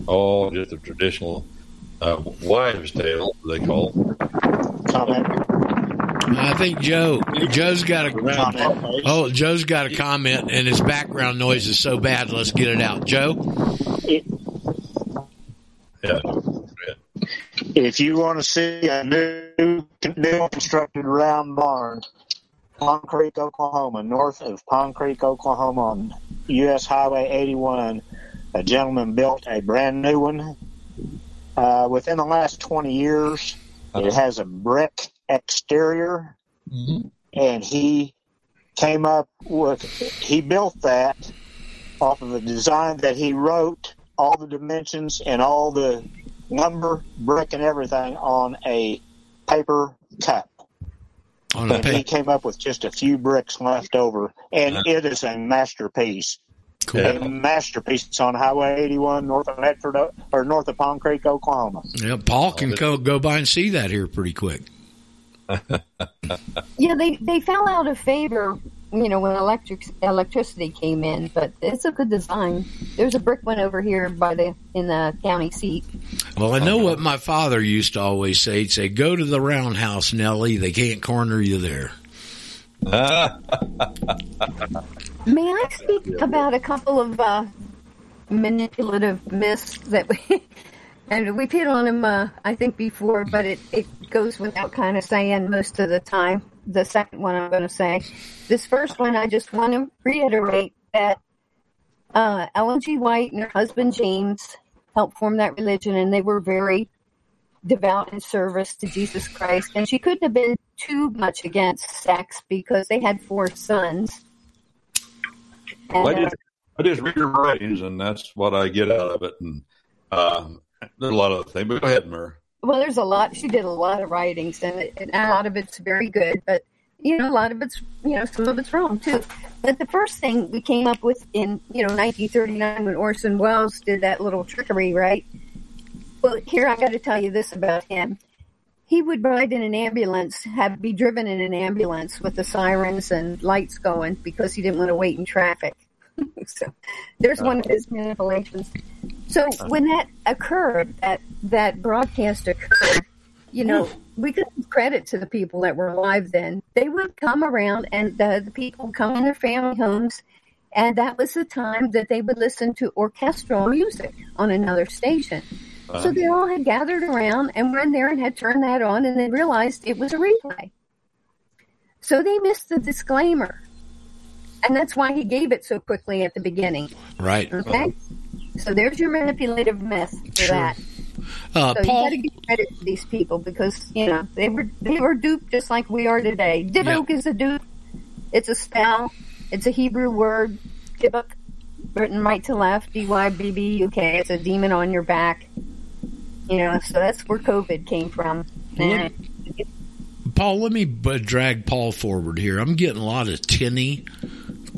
all just the traditional uh, wives' tale they call. Comment. I think Joe. Joe's got a comment oh, Joe's got a comment, and his background noise is so bad. Let's get it out, Joe. Yeah. If you want to see a new, new constructed round barn, Pond Creek, Oklahoma, north of Pond Creek, Oklahoma, on U.S. Highway 81, a gentleman built a brand new one. Uh, within the last 20 years, it has a brick exterior, mm-hmm. and he came up with he built that off of a design that he wrote all the dimensions and all the number, brick, and everything on a paper cup. On and he came up with just a few bricks left over, and it is a masterpiece. Cool. A masterpiece. It's on Highway 81 north of Medford or north of Pond Creek, Oklahoma. Yeah, Paul can go go by and see that here pretty quick. Yeah, they they fell out of favor, you know, when electric electricity came in. But it's a good design. There's a brick one over here by the in the county seat. Well, I know what my father used to always say. He'd say, "Go to the roundhouse, Nellie. They can't corner you there." May I speak about a couple of uh, manipulative myths that we and we've hit on them, uh, I think, before, but it, it goes without kind of saying most of the time. The second one I'm going to say. This first one, I just want to reiterate that uh, Ellen G. White and her husband James helped form that religion, and they were very devout in service to Jesus Christ. And she couldn't have been too much against sex because they had four sons. And, well, I, just, I just read her writings, and that's what I get out of it. And um, there's a lot of things, but go ahead, Mur. Well, there's a lot. She did a lot of writings, and, and a lot of it's very good. But you know, a lot of it's you know, some of it's wrong too. But the first thing we came up with in you know 1939 when Orson Welles did that little trickery, right? Well, here I got to tell you this about him. He would ride in an ambulance, have be driven in an ambulance with the sirens and lights going because he didn't want to wait in traffic. so there's one of his manipulations. So when that occurred, that that broadcast occurred, you know, we could give credit to the people that were alive then. They would come around, and the, the people would come in their family homes, and that was the time that they would listen to orchestral music on another station. Uh-huh. So they all had gathered around and were in there and had turned that on, and they realized it was a replay. So they missed the disclaimer and that's why he gave it so quickly at the beginning. Right. Okay. So there's your manipulative myth for that. Uh, so Paul, you got to give credit to these people because you know they were they were duped just like we are today. Dybbuk is a dupe. It's a spell. It's a Hebrew word. Dybbuk, written right to left. D y b b u k. It's a demon on your back. You know, so that's where COVID came from. Let, Paul, let me drag Paul forward here. I'm getting a lot of tinny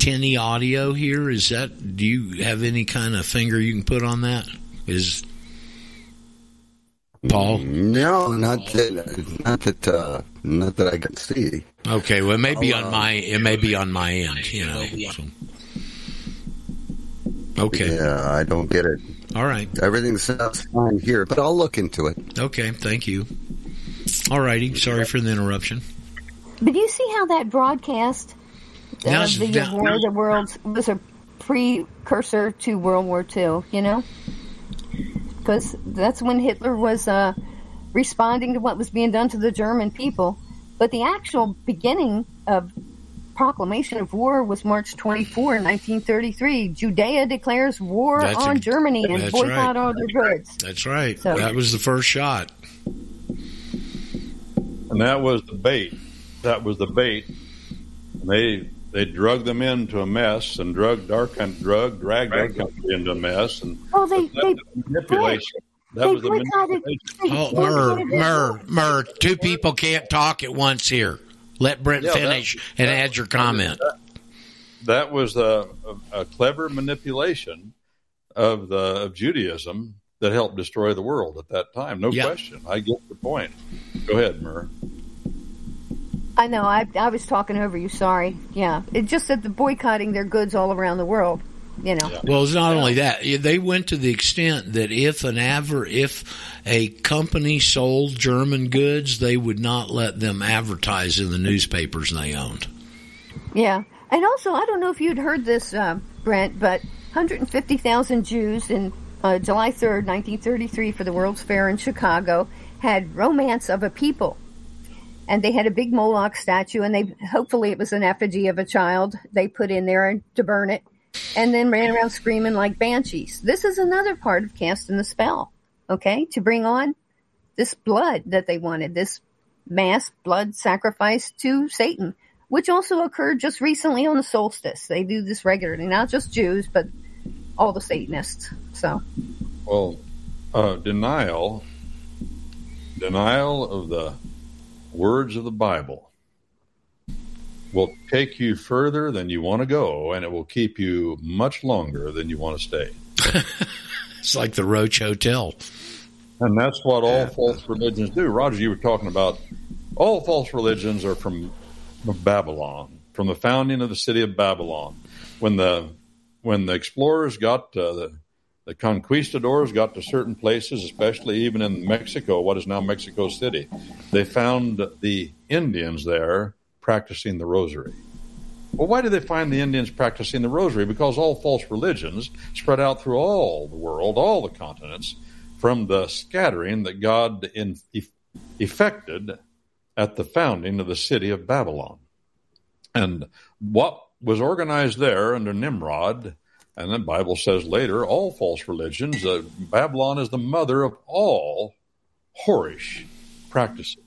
tinny audio here? Is that? Do you have any kind of finger you can put on that? Is Paul? No, not that. Not that. Uh, not that I can see. Okay, well, it may be on uh, my. It may be on my end. You know. So. Okay. Yeah, I don't get it. All right. Everything sounds fine here, but I'll look into it. Okay, thank you. All righty. Sorry for the interruption. But do you see how that broadcast now, of the now, War of the Worlds was a precursor to World War II, you know? Because that's when Hitler was uh, responding to what was being done to the German people. But the actual beginning of proclamation of war was March 24, 1933. Judea declares war That's on a- Germany and that's boycott right. all their goods. That's right. So- that was the first shot. and that was the bait. That was the bait. And they they drug them into a mess and drugged our country, drug dragged our country into a mess and Oh, they, that they, was the manipulation. That they was oh, the boycotted. manipulation. Oh, Murr, boycotted Murr, Murr. Two people can't talk at once here. Let Brent Yeah, that- finish and that- add your comment. That was a, a, a clever manipulation of the of Judaism that helped destroy the world at that time. No Yeah. question. I get the point. Go ahead, Murr. I know. I, I was talking over you. Sorry. Yeah. It just said the boycotting their goods all around the world. You know. Yeah. Well, it's not only that. They went to the extent that if an aver, if a company sold German goods, they would not let them advertise in the newspapers they owned. Yeah. And also, I don't know if you'd heard this, uh, Brent, but 150,000 Jews in uh, July 3rd, 1933, for the World's Fair in Chicago, had Romance of a People. And they had a big Moloch statue, and they hopefully it was an effigy of a child they put in there to burn it, and then ran around screaming like banshees. This is another part of casting the spell, okay, to bring on this blood that they wanted, this mass blood sacrifice to Satan, which also occurred just recently on the solstice. They do this regularly, not just Jews, but all the Satanists. So, Well, uh, denial, denial of the words of the Bible will take you further than you want to go, and it will keep you much longer than you want to stay. It's like the Roach Hotel. And that's what all false religions do. Roger, you were talking about all false religions are from Babylon, from the founding of the city of Babylon. When the when the explorers got uh, the the conquistadors got to certain places, especially even in Mexico, what is now Mexico City, they found the Indians there practicing the rosary. Well, why did they find the Indians practicing the rosary? Because all false religions spread out through all the world, all the continents, from the scattering that God in, eff- effected at the founding of the city of Babylon. And what was organized there under Nimrod, and the Bible says later, all false religions, uh, Babylon is the mother of all whorish practices.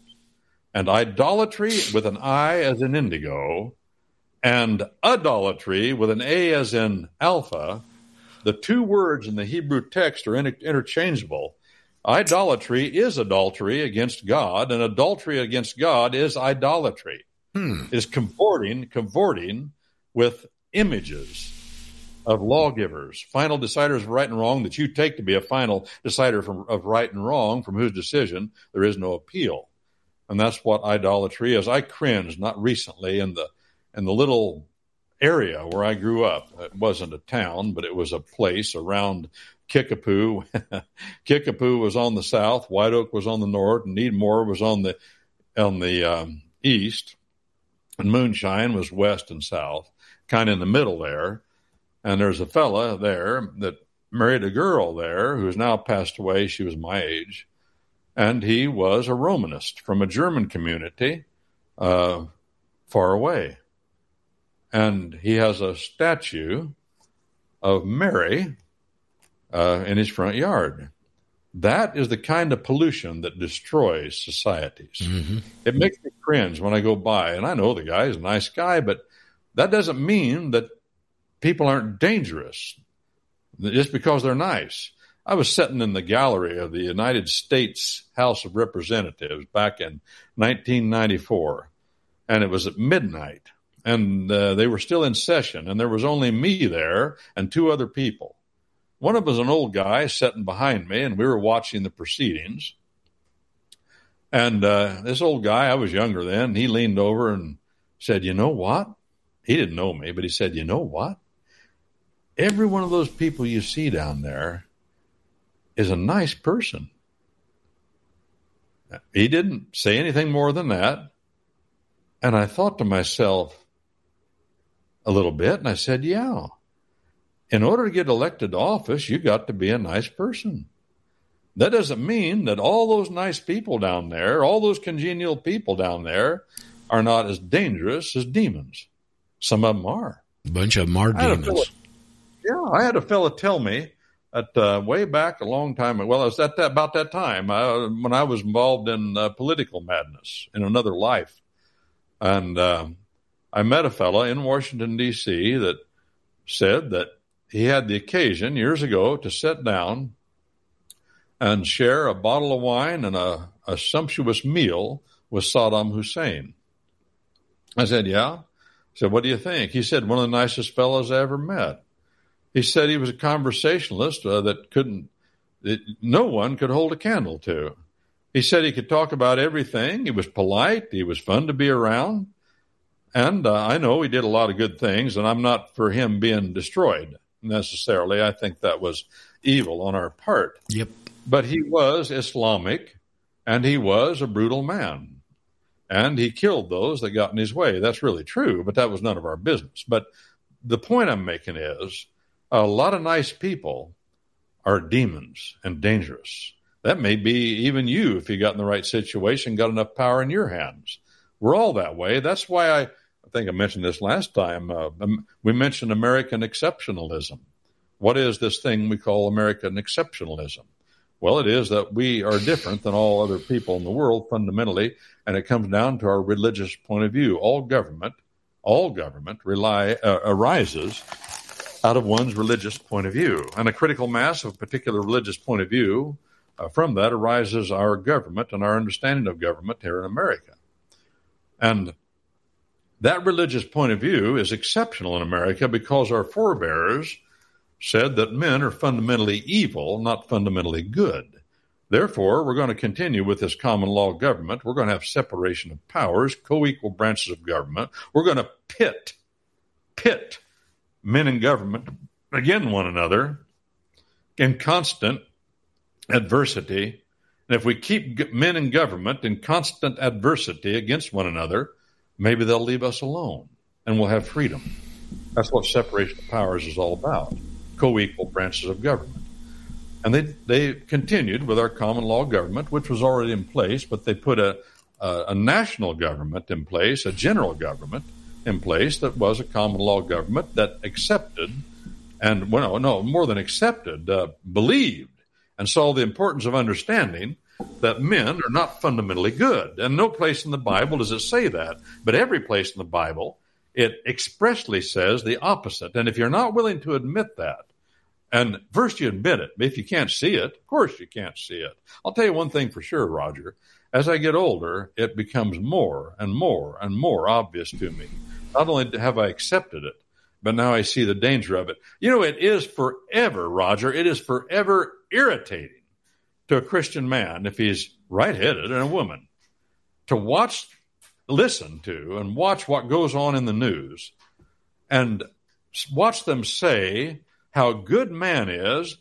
And idolatry with an I as in indigo, and idolatry with an A as in alpha, the two words in the Hebrew text are inter- interchangeable. Idolatry is adultery against God, and adultery against God is idolatry. Hmm. Is comporting, cavorting with images of lawgivers, final deciders of right and wrong that you take to be a final decider from, of right and wrong, from whose decision there is no appeal. And that's what idolatry is. I cringed not recently in the in the little area where I grew up. It wasn't a town, but it was a place around Kickapoo. Kickapoo was on the south, White Oak was on the north, and Needmore was on the on the um, east, and Moonshine was west and south, kind of in the middle there. And there's a fella there that married a girl there who's now passed away. She was my age, and he was a Romanist from a German community uh, far away and he has a statue of Mary uh, in his front yard. That is the kind of pollution that destroys societies. Mm-hmm. It makes me cringe when I go by, and I know the guy is a nice guy, but that doesn't mean that people aren't dangerous just because they're nice. I was sitting in the gallery of the United States House of Representatives back in 1994, and it was at midnight and uh, they were still in session, and there was only me there and two other people. One of them was an old guy sitting behind me, and we were watching the proceedings. And uh, this old guy, I was younger then, he leaned over and said, You know what? He didn't know me, but he said, You know what? Every one of those people you see down there is a nice person. He didn't say anything more than that. And I thought to myself, a little bit and I said, Yeah. In order to get elected to office, you got to be a nice person. That doesn't mean that all those nice people down there, all those congenial people down there, are not as dangerous as demons. Some of them are. A bunch of them are I had a demons. Yeah, I had a fella tell me at uh, way back a long time. Well, it was at that about that time uh, when I was involved in uh, political madness in another life, and um I met a fella in Washington D.C. that said that he had the occasion years ago to sit down and share a bottle of wine and a, a sumptuous meal with Saddam Hussein. I said, "Yeah." I said, "What do you think?" He said, "One of the nicest fellows I ever met." He said he was a conversationalist uh, that couldn't, that no one could hold a candle to. He said he could talk about everything. He was polite. He was fun to be around. And uh, I know he did a lot of good things, and I'm not for him being destroyed necessarily. I think that was evil on our part. Yep. But he was Islamic, and he was a brutal man. And he killed those that got in his way. That's really true, but that was none of our business. But the point I'm making is a lot of nice people are demons and dangerous. That may be even you if you got in the right situation, got enough power in your hands. We're all that way. That's why I, I think I mentioned this last time. Uh, um, we mentioned American exceptionalism. What is this thing we call American exceptionalism? Well, it is that we are different than all other people in the world fundamentally, and it comes down to our religious point of view. All government, all government rely, uh, arises out of one's religious point of view, and a critical mass of a particular religious point of view. Uh, from that arises our government and our understanding of government here in America. And that religious point of view is exceptional in America because our forebears said that men are fundamentally evil, not fundamentally good. Therefore, we're going to continue with this common law government. We're going to have separation of powers, co equal branches of government. We're going to pit, pit men in government against one another in constant adversity. And if we keep men in government in constant adversity against one another, maybe they'll leave us alone and we'll have freedom. That's what separation of powers is all about co equal branches of government. And they, they continued with our common law government, which was already in place, but they put a, a, a national government in place, a general government in place that was a common law government that accepted and, well, no, more than accepted, uh, believed and saw the importance of understanding that men are not fundamentally good. And no place in the Bible does it say that, but every place in the Bible, it expressly says the opposite. And if you're not willing to admit that, and first you admit it, if you can't see it, of course you can't see it. I'll tell you one thing for sure, Roger. As I get older, it becomes more and more and more obvious to me. Not only have I accepted it, but now I see the danger of it. You know, it is forever, Roger, it is forever irritating to a Christian man if he's right headed and a woman to watch, listen to, and watch what goes on in the news and watch them say how good man is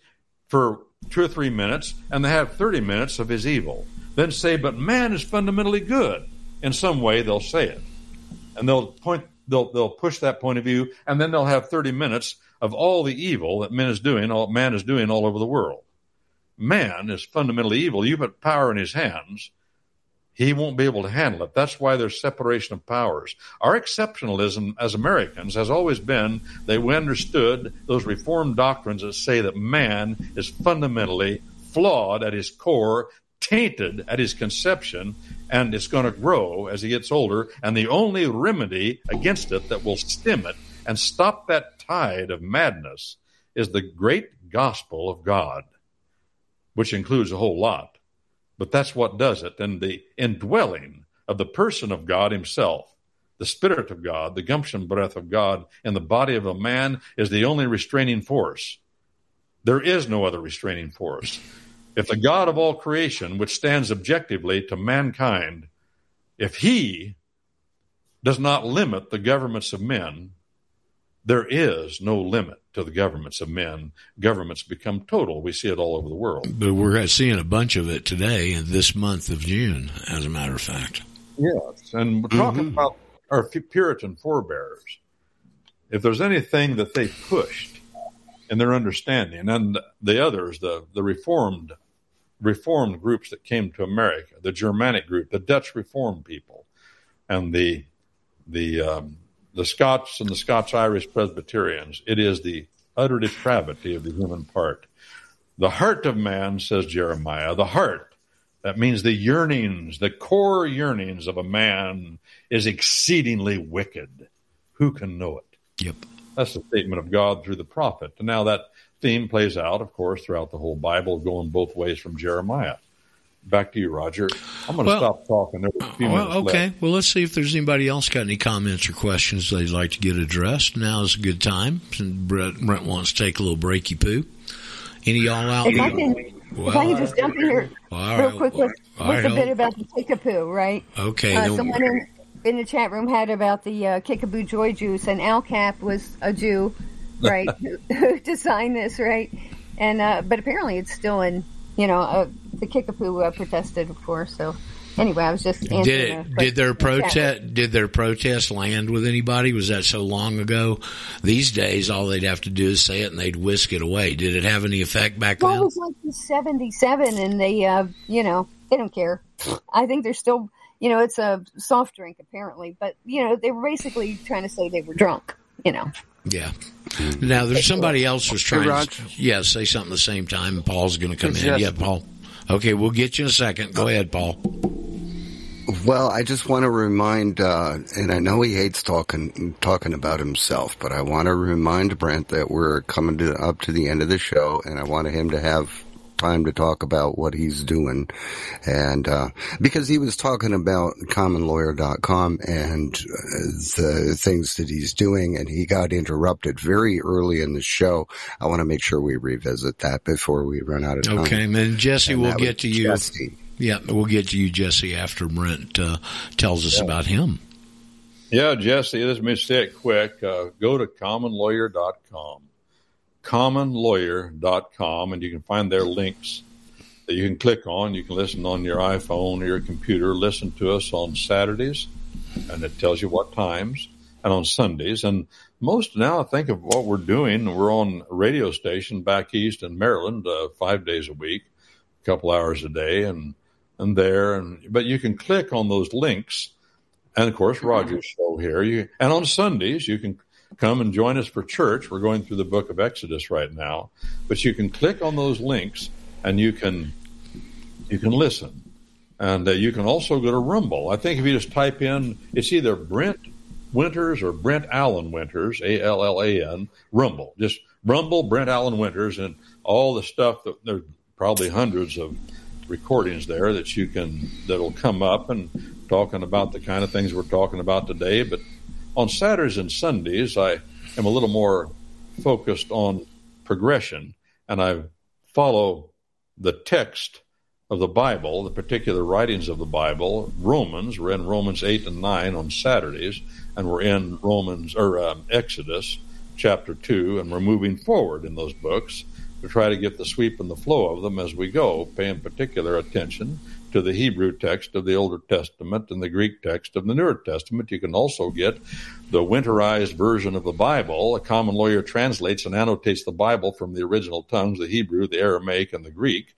for two or three minutes and they have 30 minutes of his evil. Then say, but man is fundamentally good. In some way, they'll say it. And they'll point, they'll, they'll push that point of view and then they'll have 30 minutes of all the evil that man is doing, all man is doing all over the world. Man is fundamentally evil. You put power in his hands, he won't be able to handle it. That's why there's separation of powers. Our exceptionalism as Americans has always been that we understood those reformed doctrines that say that man is fundamentally flawed at his core, tainted at his conception, and it's going to grow as he gets older. And the only remedy against it that will stem it and stop that tide of madness is the great gospel of God, which includes a whole lot. But that's what does it. And the indwelling of the person of God himself, the Spirit of God, the gumption breath of God in the body of a man is the only restraining force. There is no other restraining force. If the God of all creation, which stands objectively to mankind, if he does not limit the governments of men, there is no limit to the governments of men. Governments become total. We see it all over the world. But we're seeing a bunch of it today in this month of June, as a matter of fact. Yes. And we're talking mm-hmm. about our Puritan forebears. If there's anything that they pushed in their understanding, and the others, the, the reformed reformed groups that came to America, the Germanic group, the Dutch Reformed people, and the the um, the Scots and the Scots Irish Presbyterians. It is the utter depravity of the human part. The heart of man, says Jeremiah, the heart. That means the yearnings, the core yearnings of a man is exceedingly wicked. Who can know it? Yep. That's the statement of God through the prophet. And now that theme plays out, of course, throughout the whole Bible, going both ways from Jeremiah. Back to you, Roger. I'm going to Well- stop talking. There's a few Well, okay. left. Well, let's see if there's anybody else got any comments or questions they'd like to get addressed. Now is a good time. Since Brett, Brent wants to take a little breaky poo. Any y'all out? If I can, if I can just jump in here All real right. quick with, All with right, the hold- bit about the kickapoo, right? Okay. Uh, someone in, in the chat room had about the uh, Kickapoo Joy Juice, and Al Capp was a Jew, right, who, who designed this, right? And uh, but apparently it's still in, you know, uh, the Kickapoo uh, protested, of course. So anyway, I was just did it, did their protest did their protest land with anybody? Was that so long ago? These days, all they'd have to do is say it and they'd whisk it away. Did it have any effect back then? It was like the '77, and they, uh, you know, they don't care. I think they're still, you know, it's a soft drink apparently, but you know, they were basically trying to say they were drunk. You know, Yeah. Now there's somebody else was trying. Raj. to, yeah, say something at the same time. Paul's going to come It's in. just- Yeah, Paul. Okay, we'll get you in a second. Go ahead, Paul. Well, I just want to remind, uh, and I know he hates talking talking about himself, but I want to remind Brent that we're coming to, up to the end of the show, and I want him to have time to talk about what he's doing, and uh, because he was talking about commonlawyer.com and uh, the things that he's doing, and he got interrupted very early in the show. I want to make sure we revisit that before we run out of time. Okay, and Jesse, And we'll get to you. Jesse. Yeah, we'll get to you, Jesse, after Brent uh, tells us about him. Yeah, Jesse, let me say it quick. Uh, go to commonlawyer.com. Commonlawyer.com, and you can find their links that you can click on. You can listen on your iPhone or your computer. Listen to us on Saturdays, and it tells you what times, and on Sundays. And most now, I think of what we're doing. We're on a radio station back east in Maryland, uh, five days a week, a couple hours a day, and and there. And but you can click on those links and of course Roger's show here. You, and on Sundays you can come and join us for church. We're going through the book of Exodus right now, but you can click on those links and you can you can listen, and uh, you can also go to Rumble. I think if you just type in, it's either Brent Winters or Brent Allen Winters, A L L A N, Rumble. Just Rumble, Brent Allen Winters, and all the stuff that there's probably hundreds of recordings there that you can that'll come up and talking about the kind of things we're talking about today. But on Saturdays and Sundays, I am a little more focused on progression, and I follow the text of the Bible, the particular writings of the Bible. Romans, we're in Romans eight and nine on Saturdays, and we're in Romans or um, Exodus chapter two, and we're moving forward in those books to try to get the sweep and the flow of them as we go, paying particular attention to the Hebrew text of the Older Testament and the Greek text of the Newer Testament. You can also get the winterized version of the Bible. A common lawyer translates and annotates the Bible from the original tongues, the Hebrew, the Aramaic, and the Greek.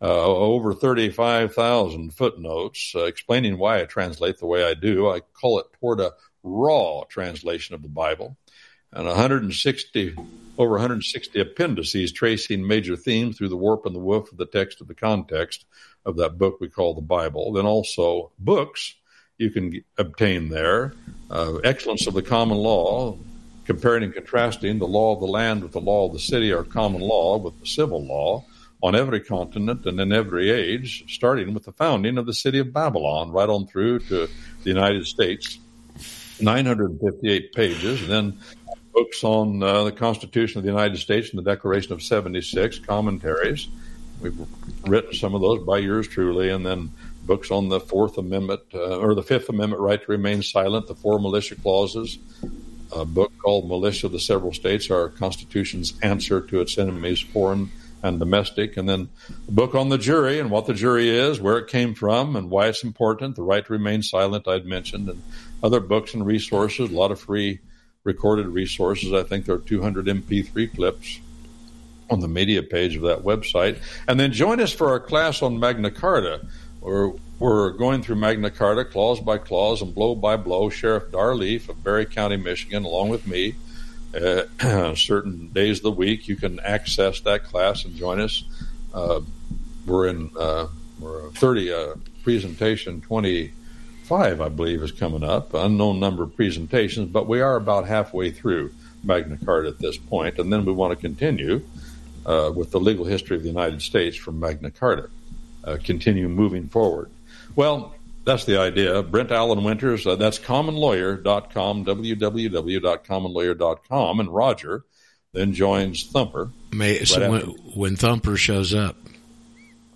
Uh, over 35,000 footnotes uh, explaining why I translate the way I do. I call it toward a raw translation of the Bible. And 160, over 160 appendices tracing major themes through the warp and the woof of the text of the context of that book we call the Bible. Then also books you can obtain there. Uh, Excellence of the Common Law, comparing and contrasting the law of the land with the law of the city or common law with the civil law on every continent and in every age, starting with the founding of the city of Babylon right on through to the United States. 958 pages, and then books on uh, the Constitution of the United States and the Declaration of 76, commentaries. We've written some of those by yours truly, and then books on the Fourth Amendment uh, or the Fifth Amendment right to remain silent, the four militia clauses, a book called Militia of the Several States, our Constitution's answer to its enemies, foreign and domestic, and then a book on the jury and what the jury is, where it came from, and why it's important, the right to remain silent, I'd mentioned, and other books and resources, a lot of free recorded resources. I think there are 200 MP3 clips on the media page of that website. And then join us for our class on Magna Carta. we're, we're going through Magna Carta clause by clause and blow by blow. Sheriff Dar Leaf of Barry County, Michigan, along with me, uh, certain days of the week, you can access that class and join us. Uh, we're in uh, we're 30 uh, presentation 25, I believe, is coming up. Unknown number of presentations, but we are about halfway through Magna Carta at this point, and then we want to continue uh, with the legal history of the United States from Magna Carta. Uh, continue moving forward. Well, that's the idea. Brent Allen Winters, uh, that's commonlawyer.com, www.commonlawyer.com. And Roger then joins Thumper. May, right so when, when, Thumper shows up.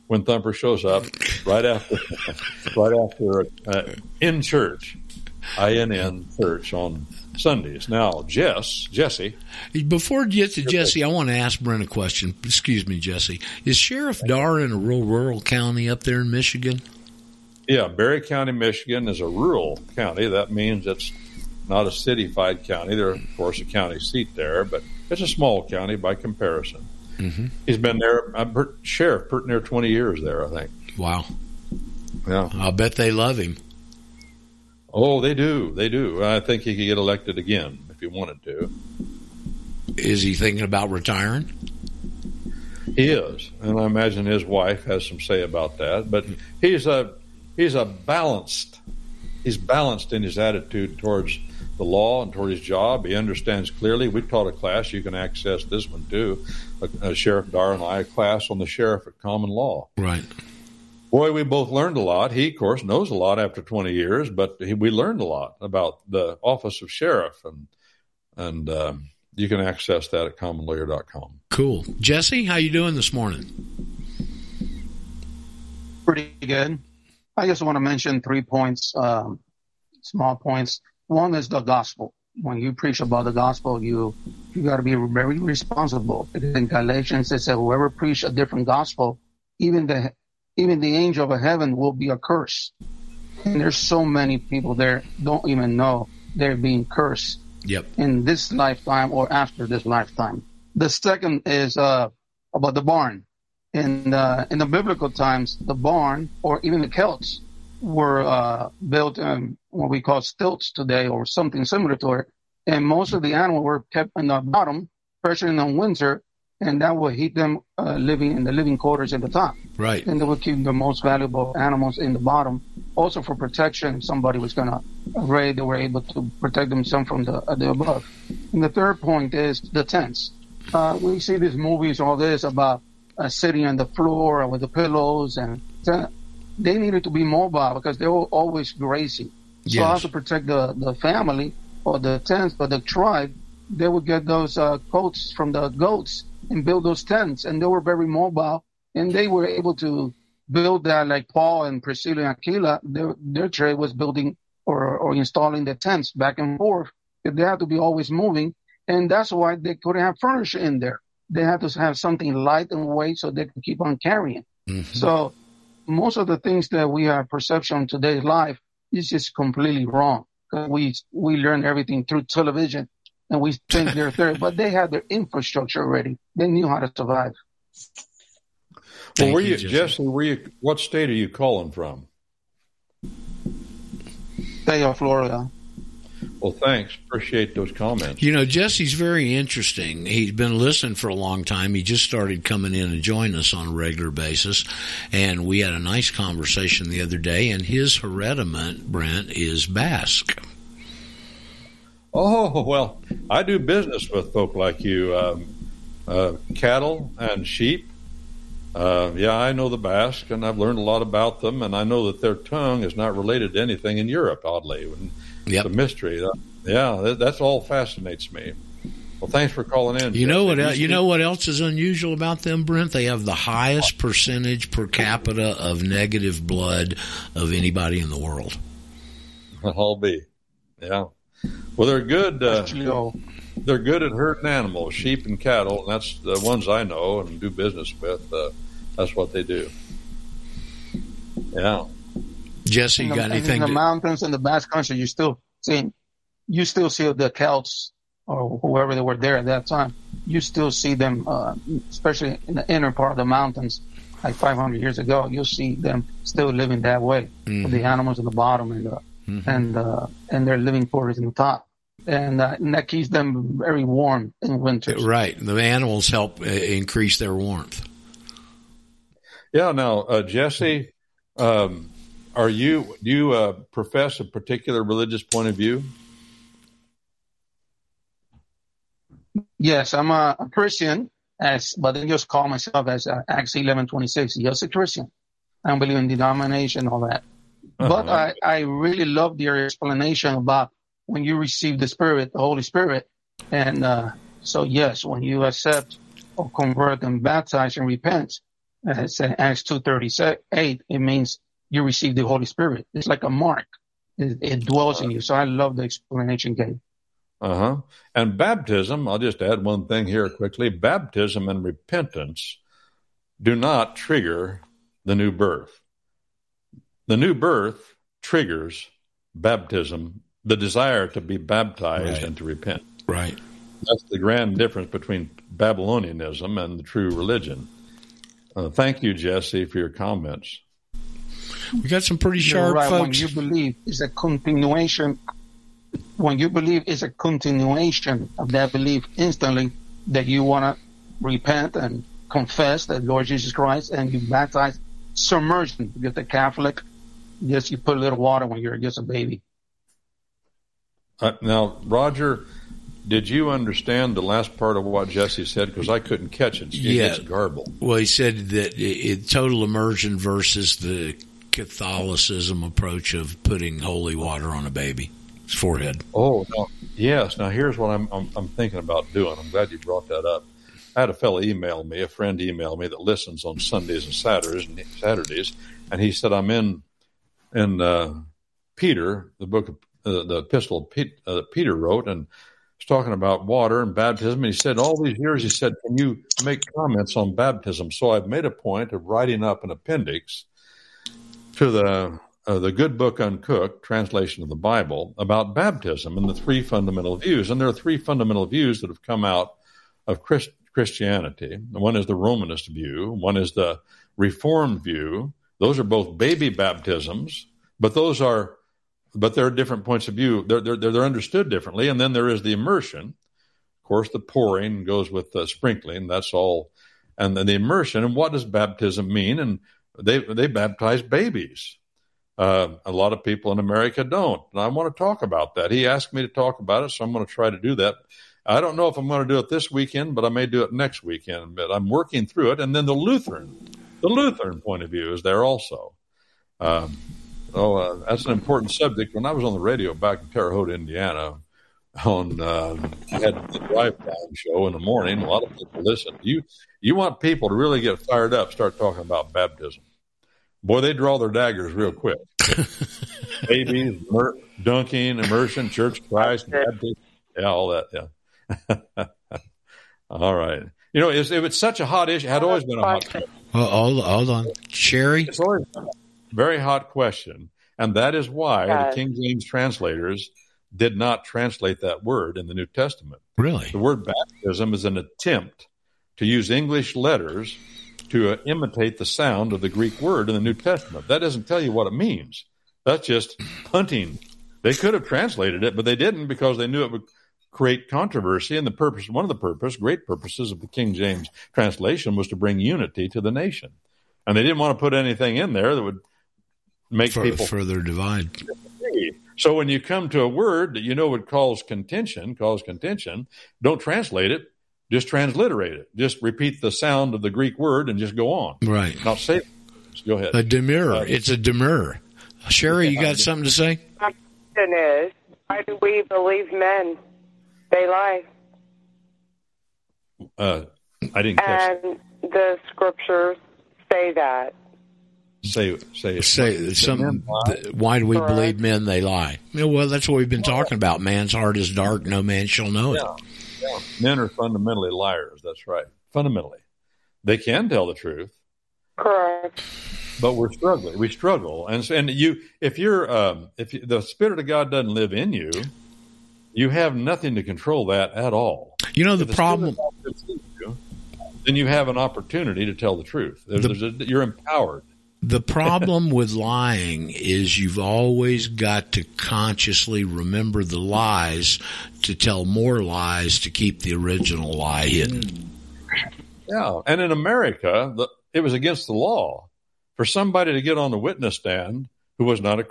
When Thumper shows up, right after, right after uh, in church, INN church on Sundays. Now, Jess, Jesse. Before you get to Jesse, I want to ask Brent a question. Excuse me, Jesse. Is Sheriff Dar in a real rural county up there in Michigan? Yeah, Barry County, Michigan is a rural county. That means it's not a cityfied county. There's, of course, a county seat there, but it's a small county by comparison. Mm-hmm. He's been there, I'm uh, sheriff, pretty near 20 years there, I think. Wow. Yeah. I'll bet they love him. Oh, they do. They do. I think he could get elected again if he wanted to. Is he thinking about retiring? He is, and I imagine his wife has some say about that. But he's a he's a balanced. He's balanced in his attitude towards the law and toward his job. He understands clearly. We taught a class. You can access this one too. A, Sheriff Dar and I a class on the sheriff at common law. Right boy, we both learned a lot. He, of course, knows a lot after 20 years, but he, we learned a lot about the office of sheriff, and and um, you can access that at commonlawyer.com. Cool, Jesse, how you doing this morning? Pretty good. I just want to mention three points, um, small points. One is the gospel. When you preach about the gospel, you you got to be very responsible. In Galatians, it says, "Whoever preach a different gospel, even the even the angel of heaven will be a curse. And there's so many people there don't even know they're being cursed yep. in this lifetime or after this lifetime. The second is uh, about the barn. In uh, in the biblical times, the barn or even the Celts were uh, built in what we call stilts today or something similar to it. And most of the animals were kept in the bottom, especially in the winter, and that will heat them uh, living in the living quarters at the top. Right. And they would keep the most valuable animals in the bottom. Also for protection, somebody was going to raid, they were able to protect themselves from the, uh, the above. And the third point is the tents. Uh, we see these movies, all this about uh, sitting on the floor with the pillows and tent. they needed to be mobile because they were always grazing. So yes. how to protect the, the family or the tents or the tribe, they would get those uh, coats from the goats and build those tents. And they were very mobile and they were able to build that like Paul and Priscilla and Aquila, their, their trade was building or, or installing the tents back and forth. They had to be always moving. And that's why they couldn't have furniture in there. They had to have something light and weight so they could keep on carrying. Mm-hmm. So most of the things that we have perception in today's life is just completely wrong. We, we learn everything through television and we think they're third, but they had their infrastructure already. They knew how to survive. Well, where you, Jesse? Where you? What state are you calling from? State of Florida. Well, thanks. Appreciate those comments. You know, Jesse's very interesting. He's been listening for a long time. He just started coming in and joining us on a regular basis. And we had a nice conversation the other day, and his herediment, Brent, is Basque. Oh, well, I do business with folk like you. Um, uh, cattle and sheep. Uh, yeah, I know the Basque, and I've learned a lot about them, and I know that their tongue is not related to anything in Europe. Oddly, yep. it's a mystery. Yeah, that, that's all fascinates me. Well, thanks for calling in. You know what? you know what else is unusual about them, Brent? They have the highest percentage per capita of negative blood of anybody in the world. I'll be. Yeah. Well, they're good. Uh, they're good at herding animals, sheep and cattle, and that's the ones I know and do business with. Uh, that's what they do. Yeah. Jesse, you got anything? In the to... mountains in the Basque Country, you still see, you still see the Celts or whoever they were there at that time. You still see them, uh, especially in the inner part of the mountains. like 500 years ago, you'll see them still living that way. Mhm. The animals in the bottom and the, Mhm. and uh, and their living quarters in the top, and, uh, and that keeps them very warm in winter. Right. The animals help uh, increase their warmth. Yeah. Now, uh, Jesse, um, are you do you uh, profess a particular religious point of view? Yes, I'm a, a Christian, as but I just call myself as uh, Acts 11:26. Just a Christian. I don't believe in denomination, all that. But Uh-huh. I, I really love your explanation about when you receive the Spirit, the Holy Spirit. And uh, so, yes, when you accept or convert and baptize and repent, as in Acts 2.38, it means you receive the Holy Spirit. It's like a mark. It, it dwells in you. So I love the explanation, Gabe. Uh huh. And baptism, I'll just add one thing here quickly. Baptism and repentance do not trigger the new birth. The new birth triggers baptism, the desire to be baptized Right. and to repent. Right. That's the grand difference between Babylonianism and the true religion. Uh, thank you, Jesse, for your comments. We got some pretty sharp right. When you believe is a continuation, when you believe is a continuation of that belief instantly that you want to repent and confess that Lord Jesus Christ and you baptize, submersion. Because the Catholic, just you put a little water when you're just a baby. Uh, now, Roger, did you understand the last part of what Jesse said? Because I couldn't catch it. It Yeah. gets garbled. Well, he said that it, it, total immersion versus the Catholicism approach of putting holy water on a baby's forehead. Oh, no. yes. Now, here's what I'm, I'm, I'm thinking about doing. I'm glad you brought that up. I had a fellow email me, a friend email me that listens on Sundays and Saturdays, and Saturdays, and he said, I'm in in uh, Peter, the book of uh, the epistle Pete, uh, Peter wrote, and was talking about water and baptism. And he said, all these years, he said, can you make comments on baptism? So I've made a point of writing up an appendix to the uh, the Good Book Uncooked translation of the Bible about baptism and the three fundamental views. And there are three fundamental views that have come out of Christ, Christianity. One is the Romanist view. One is the Reformed view. Those are both baby baptisms, but those are, but there are different points of view. They're, they're, they're understood differently. And then there is the immersion. Of course, the pouring goes with the sprinkling. That's all. And then the immersion. And what does baptism mean? And they, they baptize babies. Uh, a lot of people in America don't. And I want to talk about that. He asked me to talk about it, so I'm going to try to do that. I don't know if I'm going to do it this weekend, but I may do it next weekend. But I'm working through it. And then the Lutheran, the Lutheran point of view is there also. Um, oh, uh, that's an important subject. When I was on the radio back in Terre Haute, Indiana, on uh, had the drive time show in the morning. A lot of people listen. You you want people to really get fired up, start talking about baptism. Boy, they draw their daggers real quick. Babies, immer- dunking, immersion, church Christ, baptism, yeah, all that. Yeah. all right. You know, it's, it's such a hot issue. It had always been a hot. Well, hold, hold on. Sherry? It's always been a very hot question, and that is why Yes. the King James translators did not translate that word in the New Testament. Really? The word baptism is an attempt to use English letters to uh, imitate the sound of the Greek word in the New Testament. That doesn't tell you what it means. That's just punting. They could have translated it, but they didn't because they knew it would create controversy. And the purpose, one of the purpose, great purposes of the King James translation was to bring unity to the nation. And they didn't want to put anything in there that would make For, people further divide. So when you come to a word that you know would cause contention, cause contention, don't translate it. Just transliterate it. Just repeat the sound of the Greek word and just go on. Right. Not say. Just go ahead. A demur. Uh, It's a demur. Sherry, you got something to say? My question is, why do we believe men? They lie. Uh, I didn't catch. And the scriptures say that. Say say Say something. Why do we Correct. believe men? They lie. Yeah, well, that's what we've been talking about. Man's heart is dark; no man shall know it. Yeah. Men are fundamentally liars. That's right. Fundamentally, they can tell the truth, Correct. but we're struggling. We struggle, and and you, if you're, um, if you, the spirit of God doesn't live in you, you have nothing to control that at all. You know the problem. of God lives in you, then you have an opportunity to tell the truth. There's, the, there's a, you're empowered. The problem with lying is you've always got to consciously remember the lies to tell more lies to keep the original lie hidden. Yeah, and in America, the, it was against the law for somebody to get on the witness stand who was not a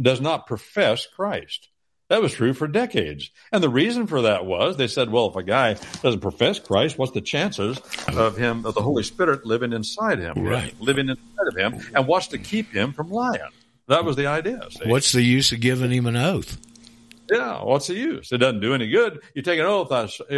does not profess Christ. That was true for decades. And the reason for that was they said, well, if a guy doesn't profess Christ, what's the chances of him, of the Holy Spirit living inside him, right. living inside of him, and what's to keep him from lying? That was the idea. See? What's the use of giving him an oath? Yeah, what's the use? It doesn't do any good. You take an oath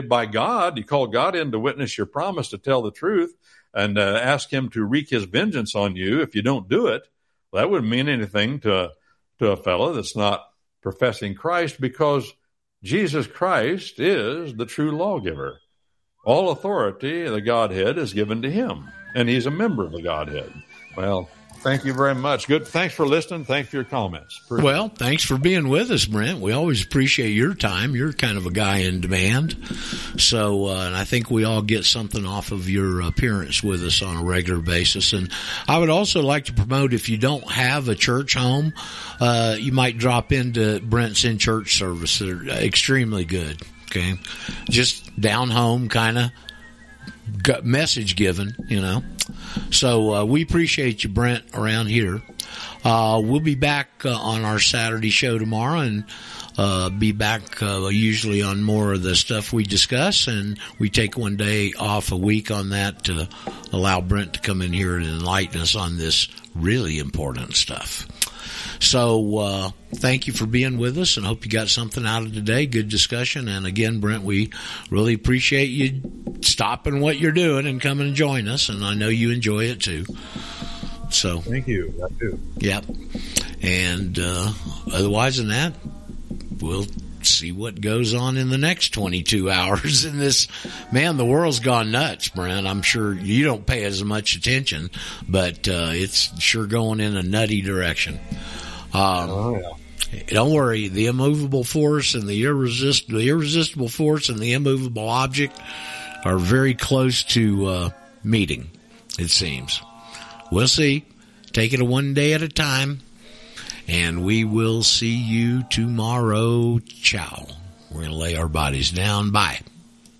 by God, you call God in to witness your promise to tell the truth and uh, ask him to wreak his vengeance on you if you don't do it. That wouldn't mean anything to, to a fellow that's not professing Christ because Jesus Christ is the true lawgiver. All authority, in the Godhead, is given to him, and he's a member of the Godhead. Well, thank you very much. Good. Thanks for listening. Thanks for your comments. Appreciate well, thanks for being with us, Brent. We always appreciate your time. You're kind of a guy in demand. So, uh, and I think we all get something off of your appearance with us on a regular basis. And I would also like to promote if you don't have a church home, uh, you might drop into Brent's in church service. They're extremely good. Okay. Just down home kind of message given, you know. So uh, we appreciate you, Brent, around here. Uh, we'll be back uh, on our Saturday show tomorrow and uh, be back uh, usually on more of the stuff we discuss. And we take one day off a week on that to allow Brent to come in here and enlighten us on this really important stuff. So uh, thank you for being with us, and hope you got something out of today. Good discussion, and again, Brent, we really appreciate you stopping what you're doing and coming and join us. And I know you enjoy it too. So thank you. I do. Yep. And uh, otherwise than that, we'll see what goes on in the next 22 hours in this man the world's gone nuts brent i'm sure you don't pay as much attention but uh, it's sure going in a nutty direction um, oh, yeah. Don't worry, the immovable force and the irresistible, the irresistible force and the immovable object are very close to uh, meeting. It seems. We'll see. Take it a one day at a time, and we will see you tomorrow. Ciao. We're going to lay our bodies down. Bye.